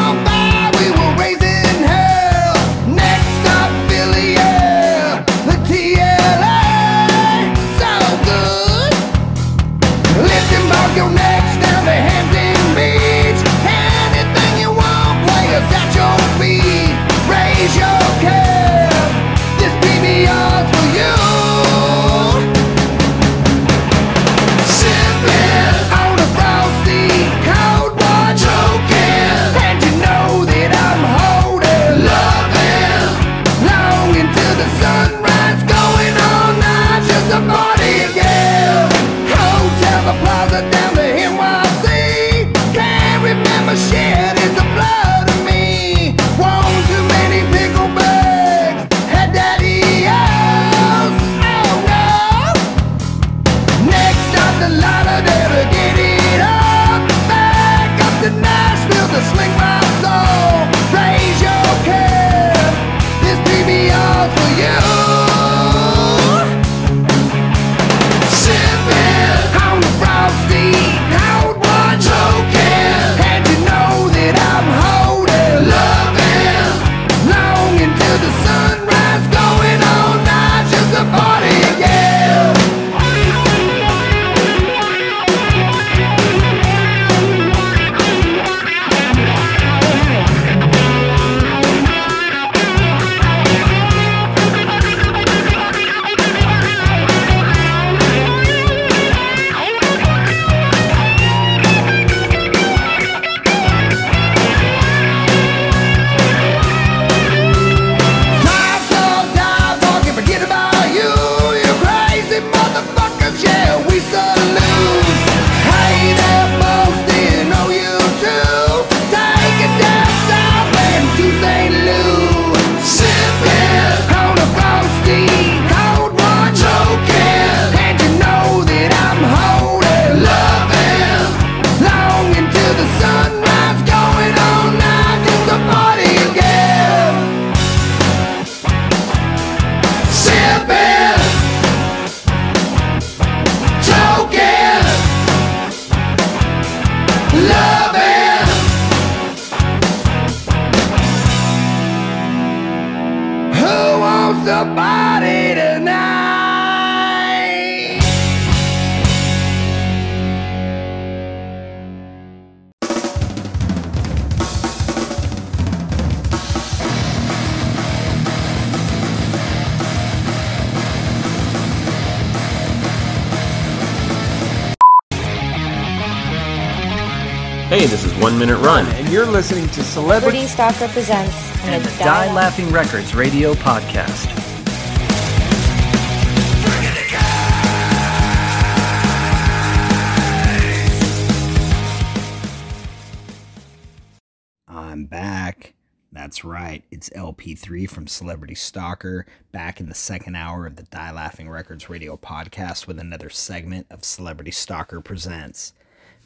Run.
And you're listening to Celebrity
Celebrity Stalker presents
and
the
the Die Laughing Records radio podcast.
I'm back. That's right. It's LP3 from Celebrity Stalker, back in the second hour of the Die Laughing Records radio podcast with another segment of Celebrity Stalker Presents.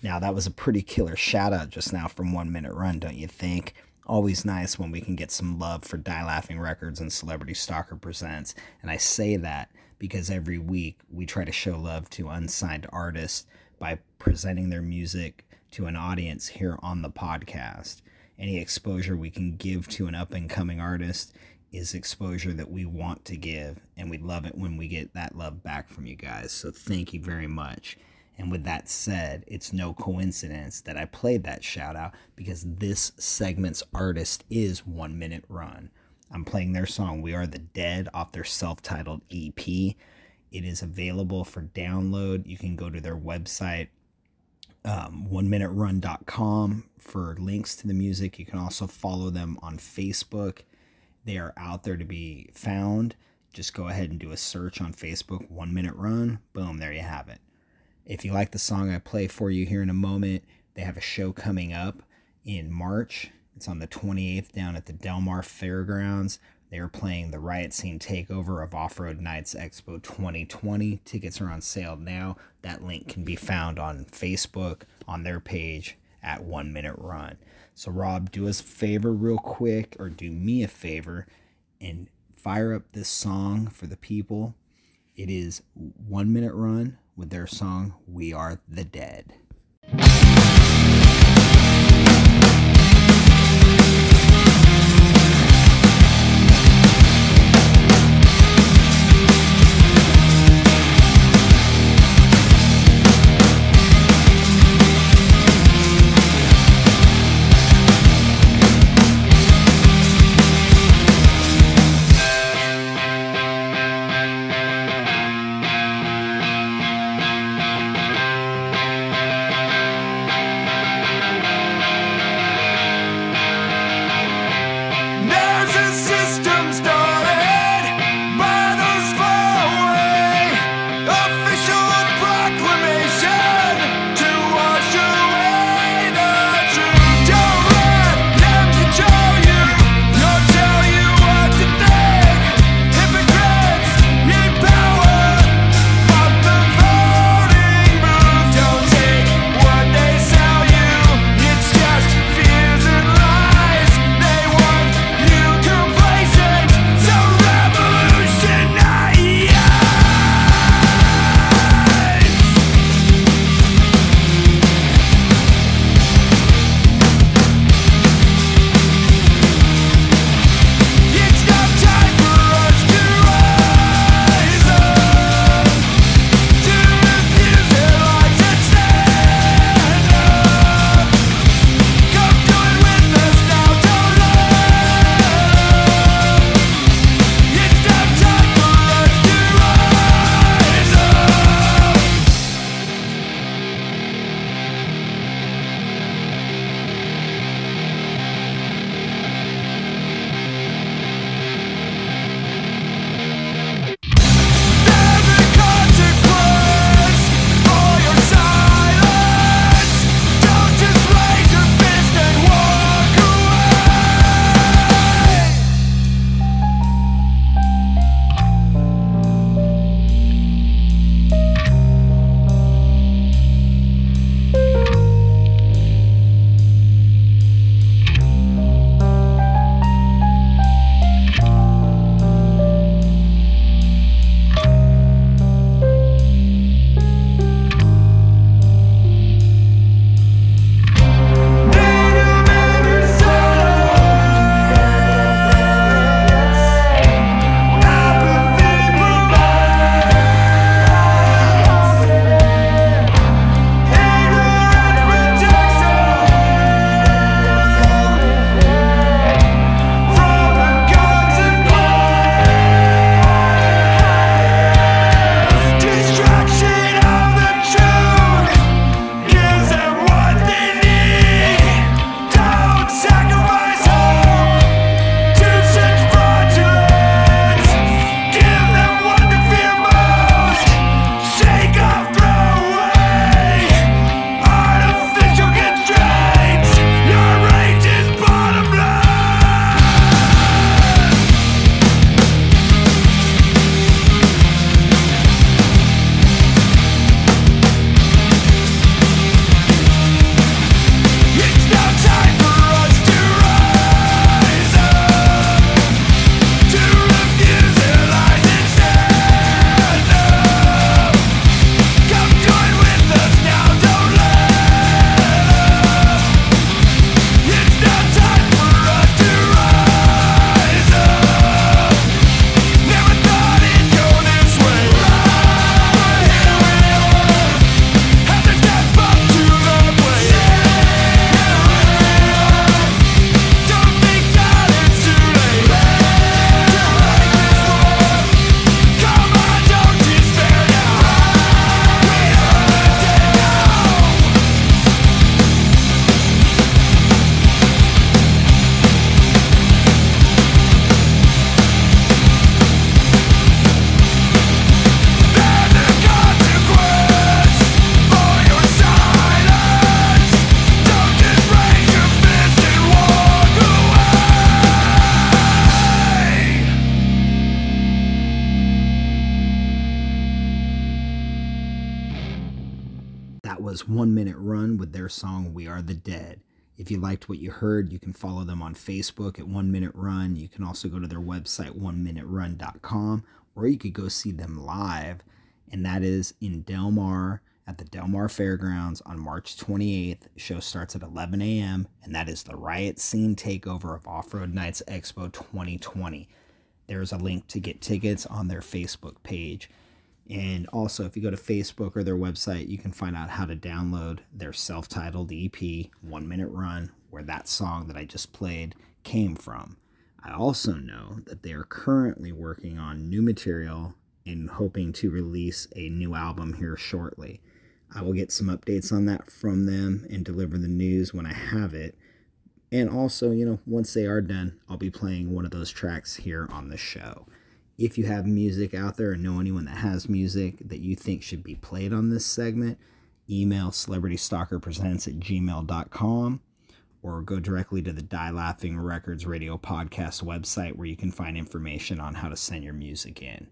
Now, that was a pretty killer shout out just now from One Minute Run, don't you think? Always nice when we can get some love for Die Laughing Records and Celebrity Stalker Presents. And I say that because every week we try to show love to unsigned artists by presenting their music to an audience here on the podcast. Any exposure we can give to an up and coming artist is exposure that we want to give, and we love it when we get that love back from you guys. So thank you very much. And with that said, it's no coincidence that I played that shout out because this segment's artist is One Minute Run. I'm playing their song We Are the Dead off their self titled EP. It is available for download. You can go to their website, um, oneminuterun.com, for links to the music. You can also follow them on Facebook. They are out there to be found. Just go ahead and do a search on Facebook, One Minute Run. Boom, there you have it. If you like the song I play for you here in a moment, they have a show coming up in March. It's on the 28th down at the Del Mar Fairgrounds. They are playing the Riot Scene Takeover of Off Road Nights Expo 2020. Tickets are on sale now. That link can be found on Facebook on their page at One Minute Run. So, Rob, do us a favor real quick, or do me a favor, and fire up this song for the people. It is One Minute Run with their song We Are the Dead. That was One Minute Run with their song We Are the Dead. If you liked what you heard, you can follow them on Facebook at One Minute Run. You can also go to their website, oneminuterun.com, or you could go see them live, and that is in Del Mar at the Del Mar Fairgrounds on March 28th. Show starts at 11 a.m., and that is the Riot Scene Takeover of Off Road Nights Expo 2020. There's a link to get tickets on their Facebook page. And also, if you go to Facebook or their website, you can find out how to download their self titled EP, One Minute Run, where that song that I just played came from. I also know that they are currently working on new material and hoping to release a new album here shortly. I will get some updates on that from them and deliver the news when I have it. And also, you know, once they are done, I'll be playing one of those tracks here on the show. If you have music out there and know anyone that has music that you think should be played on this segment, email celebritystalkerpresents at gmail.com or go directly to the Die Laughing Records Radio Podcast website where you can find information on how to send your music in.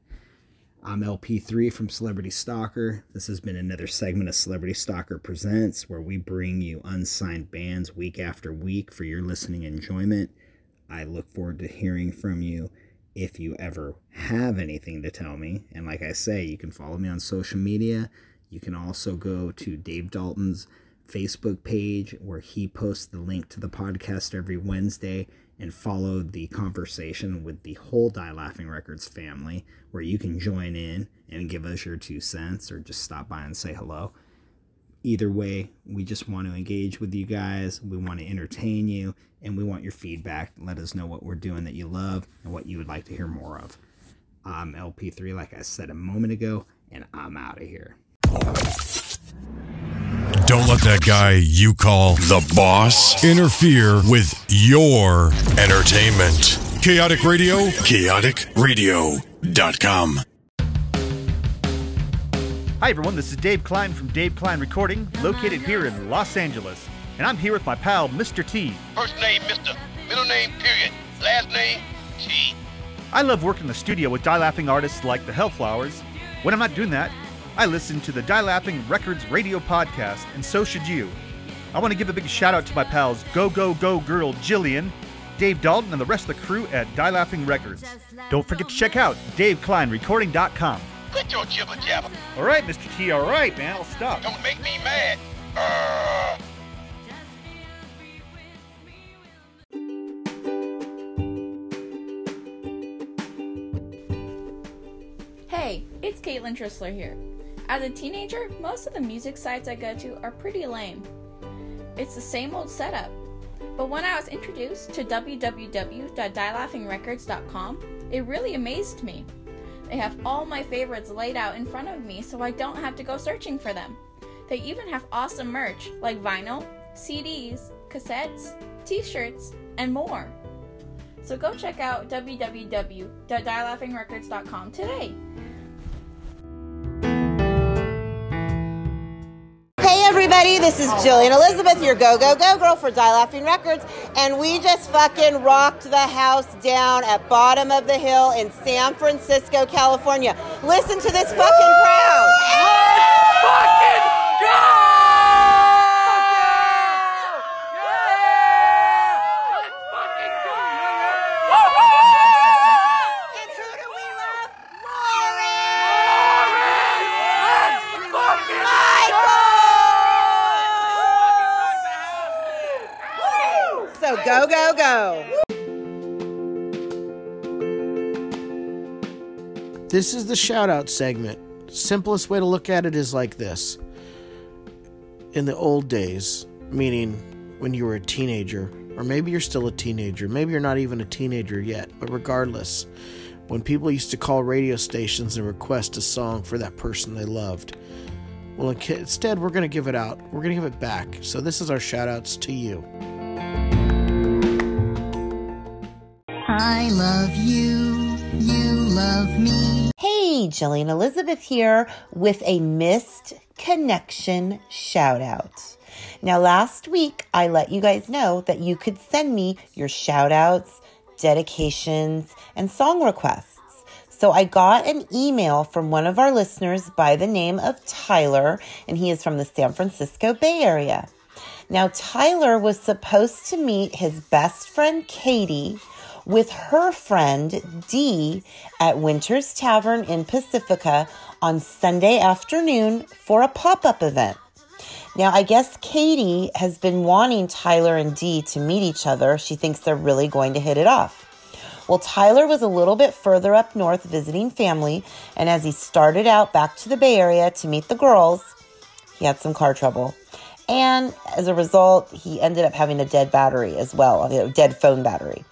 I'm LP3 from Celebrity Stalker. This has been another segment of Celebrity Stalker Presents where we bring you unsigned bands week after week for your listening enjoyment. I look forward to hearing from you if you ever have anything to tell me. And like I say, you can follow me on social media. You can also go to Dave Dalton's Facebook page where he posts the link to the podcast every Wednesday and follow the conversation with the whole Die Laughing Records family where you can join in and give us your two cents or just stop by and say hello. Either way, we just want to engage with you guys. We want to entertain you and we want your feedback. Let us know what we're doing that you love and what you would like to hear more of. I'm LP3, like I said a moment ago, and I'm out of here.
Don't let that guy you call the boss interfere with your entertainment. Chaotic Radio, chaoticradio.com.
Hi, everyone. This is Dave Klein from Dave Klein Recording, located here in Los Angeles. And I'm here with my pal, Mr. T.
First name, Mr. Middle name, period. Last name, T.
I love working in the studio with die laughing artists like the Hellflowers. When I'm not doing that, I listen to the Die Laughing Records radio podcast, and so should you. I want to give a big shout out to my pals Go Go Go Girl Jillian, Dave Dalton, and the rest of the crew at Die Laughing Records. Don't forget to check out DaveKleinRecording.com.
Quit your jibber jabber.
All right, Mr. T, all right, man, I'll stop.
Don't make me mad. Uh...
Hey, it's Caitlin Trissler here. As a teenager, most of the music sites I go to are pretty lame. It's the same old setup. But when I was introduced to www.dielaughingrecords.com, it really amazed me. They have all my favorites laid out in front of me so I don't have to go searching for them. They even have awesome merch like vinyl, CDs, cassettes, t shirts, and more. So go check out www.dielaughingrecords.com today.
Everybody, this is Jillian Elizabeth, your go go go girl for Die Laughing Records, and we just fucking rocked the house down at bottom of the hill in San Francisco, California. Listen to this fucking crowd.
fucking
So go.
This is the shout out segment. Simplest way to look at it is like this. In the old days, meaning when you were a teenager, or maybe you're still a teenager, maybe you're not even a teenager yet, but regardless, when people used to call radio stations and request a song for that person they loved, well, instead, we're going to give it out. We're going to give it back. So, this is our shout outs to you.
I love you, you love me.
Hey, Jillian Elizabeth here with a missed connection shout out. Now, last week I let you guys know that you could send me your shout outs, dedications, and song requests. So So I got an email from one of our listeners by the name of Tyler, and he is from the San Francisco Bay Area. Now, Tyler was supposed to meet his best friend Katie with her friend Dee at Winter's Tavern in Pacifica on Sunday afternoon for a pop up event. Now, I guess Katie has been wanting Tyler and Dee to meet each other. She thinks they're really going to hit it off. Well, Tyler was a little bit further up north visiting family, and as he started out back to the Bay Area to meet the girls, he had some car trouble. And as a result, he ended up having a dead battery as well, a dead phone battery.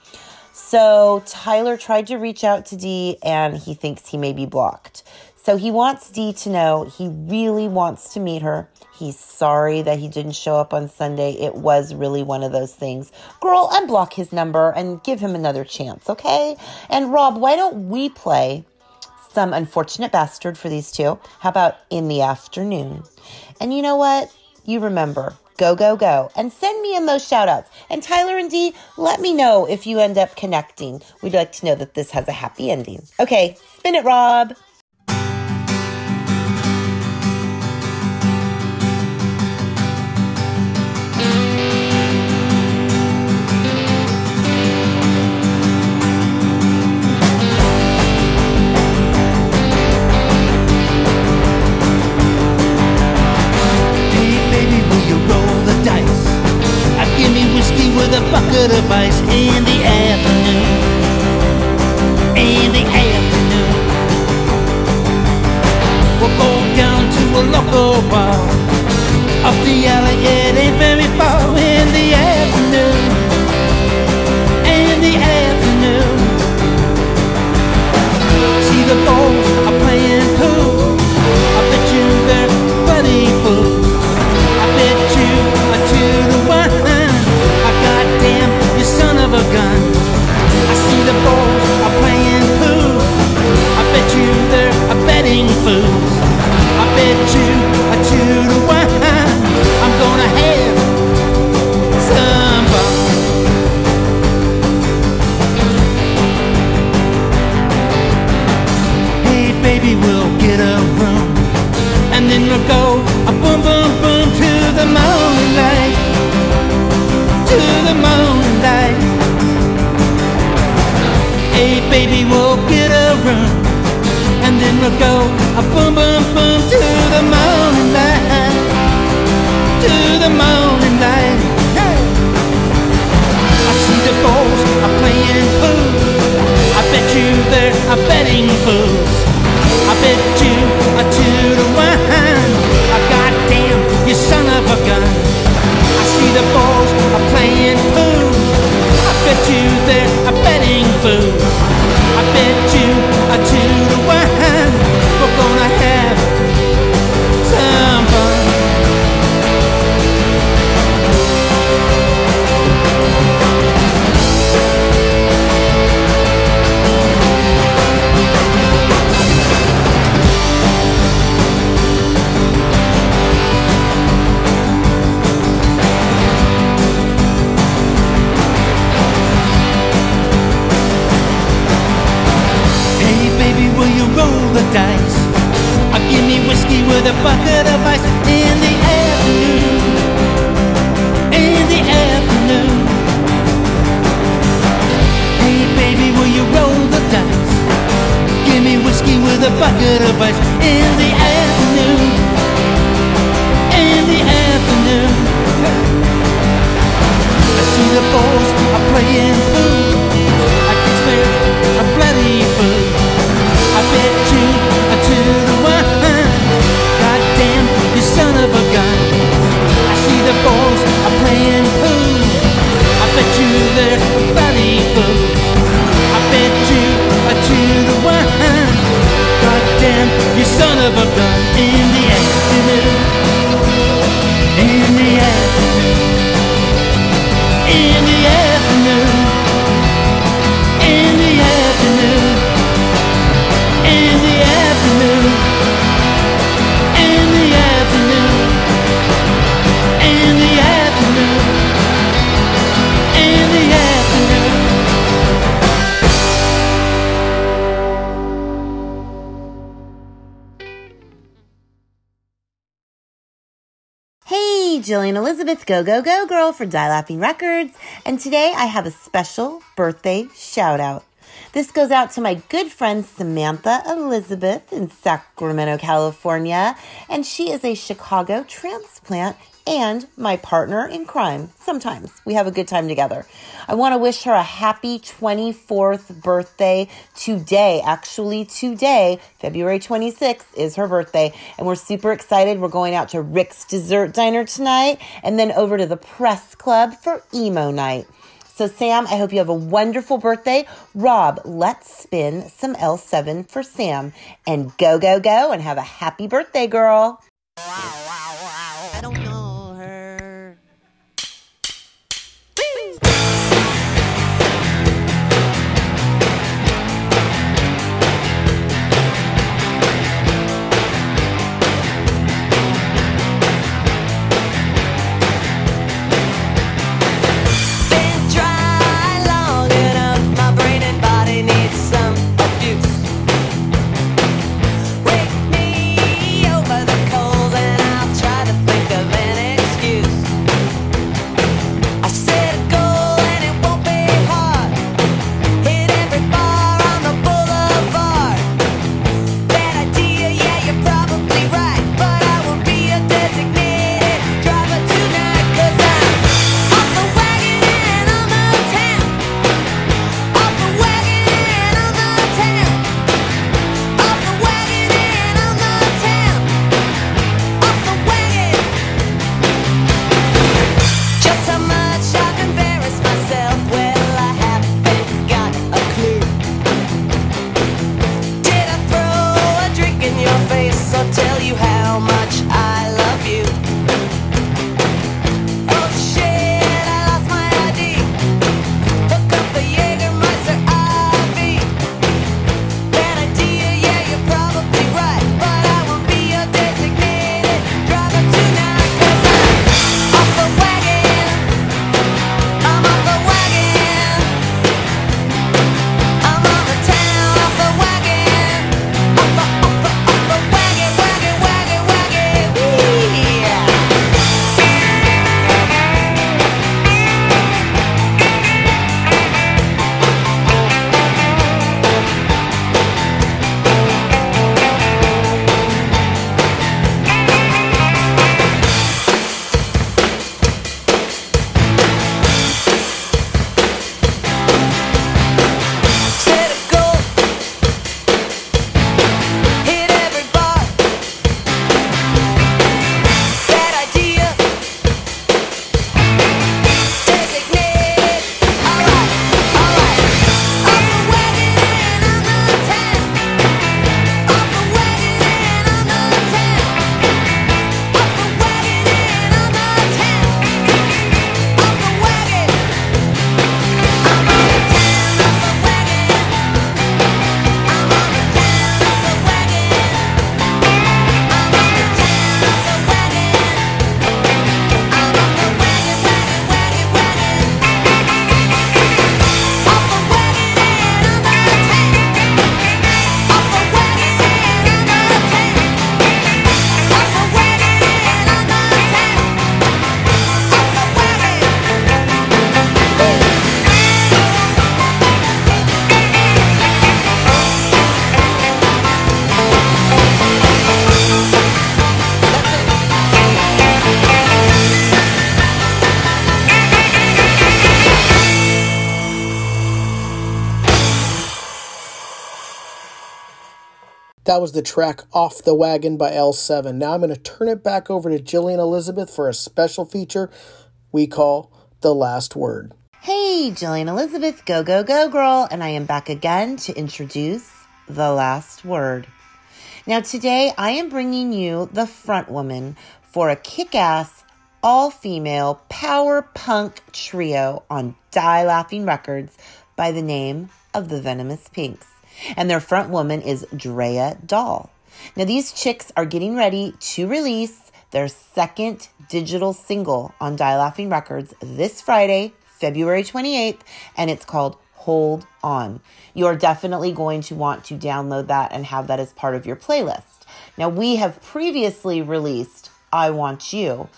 So Tyler tried to reach out to Dee, and he thinks he may be blocked. So he wants Dee to know he really wants to meet her. He's sorry that he didn't show up on Sunday. It was really one of those things. Girl, unblock his number and give him another chance, okay? And Rob, why don't we play some Unfortunate Bastard for these two? How about In the Afternoon? And you know what? You remember, go, go, go. And send me in those shout outs. And Tyler and Dee, let me know if you end up connecting. We'd like to know that this has a happy ending. Okay, spin it, Rob.
Bucket in baby, we'll get a room and then we'll go a boom boom boom to the moonlight, to the moonlight. Hey. I see the boys are playing pool. I bet you they're a betting fools. I bet you a two to one.
Elizabeth, go, go, go girl for Die Laughing Records. And today I have a special birthday shout out. This goes out to my good friend Samantha Elizabeth in Sacramento, California. And she is a Chicago transplant and my partner in crime. Sometimes we have a good time together. I want to wish her a happy 24th birthday today. Actually, today, February 26th, is her birthday. And we're super excited. We're going out to Rick's Dessert Diner tonight and then over to the Press Club for emo night. So, Sam, I hope you have a wonderful birthday. Rob, let's spin some L7 for Sam and go, go, go and have a happy birthday, girl.
I
That was the track Off the Wagon by L7. Now I'm going to turn it back over to Jillian Elizabeth for a special feature we call The Last Word.
Hey, Jillian Elizabeth, go, go, go, girl. And I am back again to introduce the last word. Now, today I am bringing you the front woman for a kick ass, all female power punk trio on Die Laughing Records by the name of the Venomous Pinks. And their front woman is Drea Doll. Now, these chicks are getting ready to release their second digital single on Die Laughing Records this Friday, February 28th, and it's called Hold On. You're definitely going to want to download that and have that as part of your playlist. Now, we have previously released I Want You.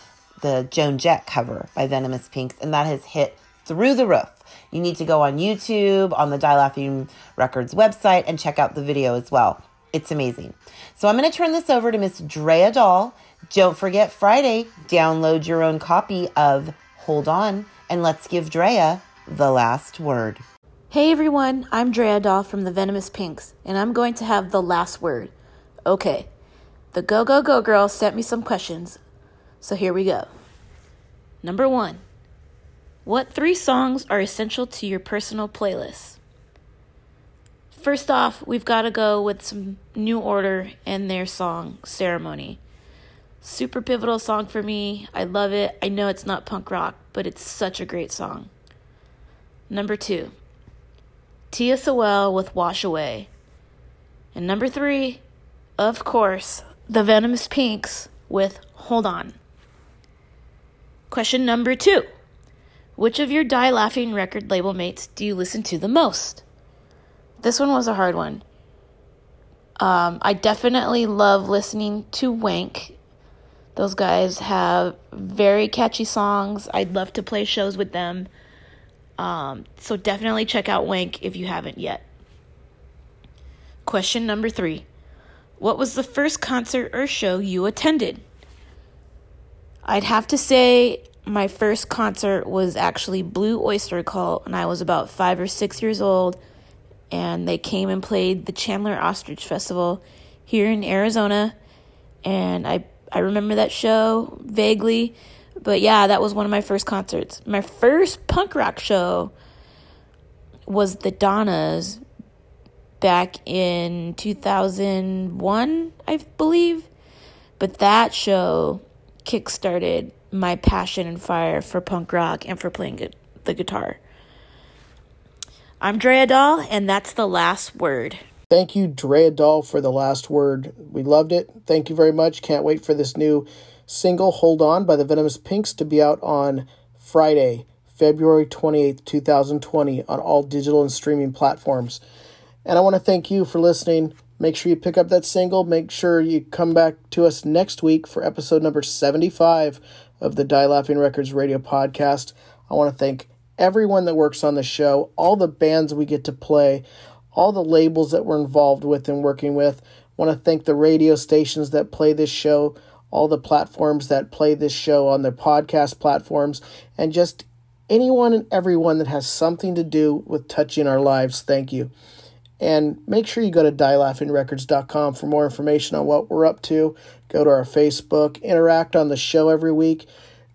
the Joan Jett cover by Venomous Pinks, and that has hit through the roof. You need to go on YouTube, on the Laughing Records website, and check out the video as well. It's amazing. So I'm going to turn this over to Miss Drea Doll. Don't forget Friday, download your own copy of Hold On, and let's give Drea the last word.
Hey everyone, I'm Drea Doll from the Venomous Pinks, and I'm going to have the last word. Okay, the Go Go Go Girl sent me some questions, so here we go. Number one What three songs are essential to your personal playlist? First off, we've got to go with some New Order and their song, Ceremony. Super pivotal song for me. I love it. I know it's not punk rock, but it's such a great song. Number two, TSOL with Wash Away. And number three, of course, the Venomous Pinks with Hold On. Question number two Which of your Die Laughing record label mates do you listen to the most? This one was a hard one. Um, I definitely love listening to Wank. Those guys have very catchy songs. I'd love to play shows with them. Um, so definitely check out Wank if you haven't yet. Question number three What was the first concert or show you attended? I'd have to say my first concert was actually Blue Oyster Cult, and I was about five or six years old. And they came and played the Chandler Ostrich Festival here in Arizona. And I, I remember that show vaguely. But yeah, that was one of my first concerts. My first punk rock show was the Donnas back in 2001, I believe. But that show kickstarted my passion and fire for punk rock and for playing gu- the guitar. I'm Drea Doll, and that's the last word.
Thank you, Drea Doll, for the last word. We loved it. Thank you very much. Can't wait for this new single, Hold On, by the Venomous Pinks to be out on Friday, February 28th, 2020, on all digital and streaming platforms. And I want to thank you for listening. Make sure you pick up that single. Make sure you come back to us next week for episode number 75 of the Die Laughing Records radio podcast. I want to thank everyone that works on the show, all the bands we get to play, all the labels that we're involved with and working with. I want to thank the radio stations that play this show, all the platforms that play this show on their podcast platforms, and just anyone and everyone that has something to do with touching our lives. Thank you. And make sure you go to dielaughingrecords.com for more information on what we're up to. Go to our Facebook, interact on the show every week.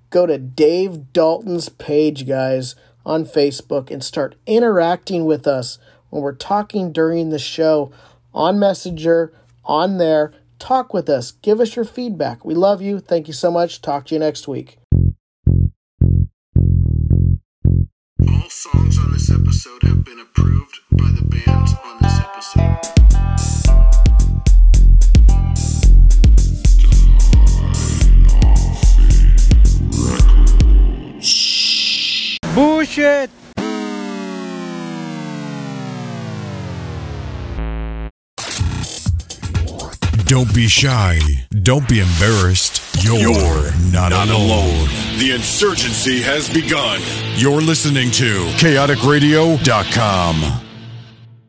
Go to Dave Dalton's page, guys, on Facebook and start interacting with us when we're talking during the show on Messenger, on there. Talk with us. Give us your feedback. We love you. Thank you so much. Talk to you next week.
All songs on this episode have been approved
Bullshit!
Don't be shy. Don't be embarrassed. You're, not, alone. The insurgency has begun. You're listening to chaoticradio.com.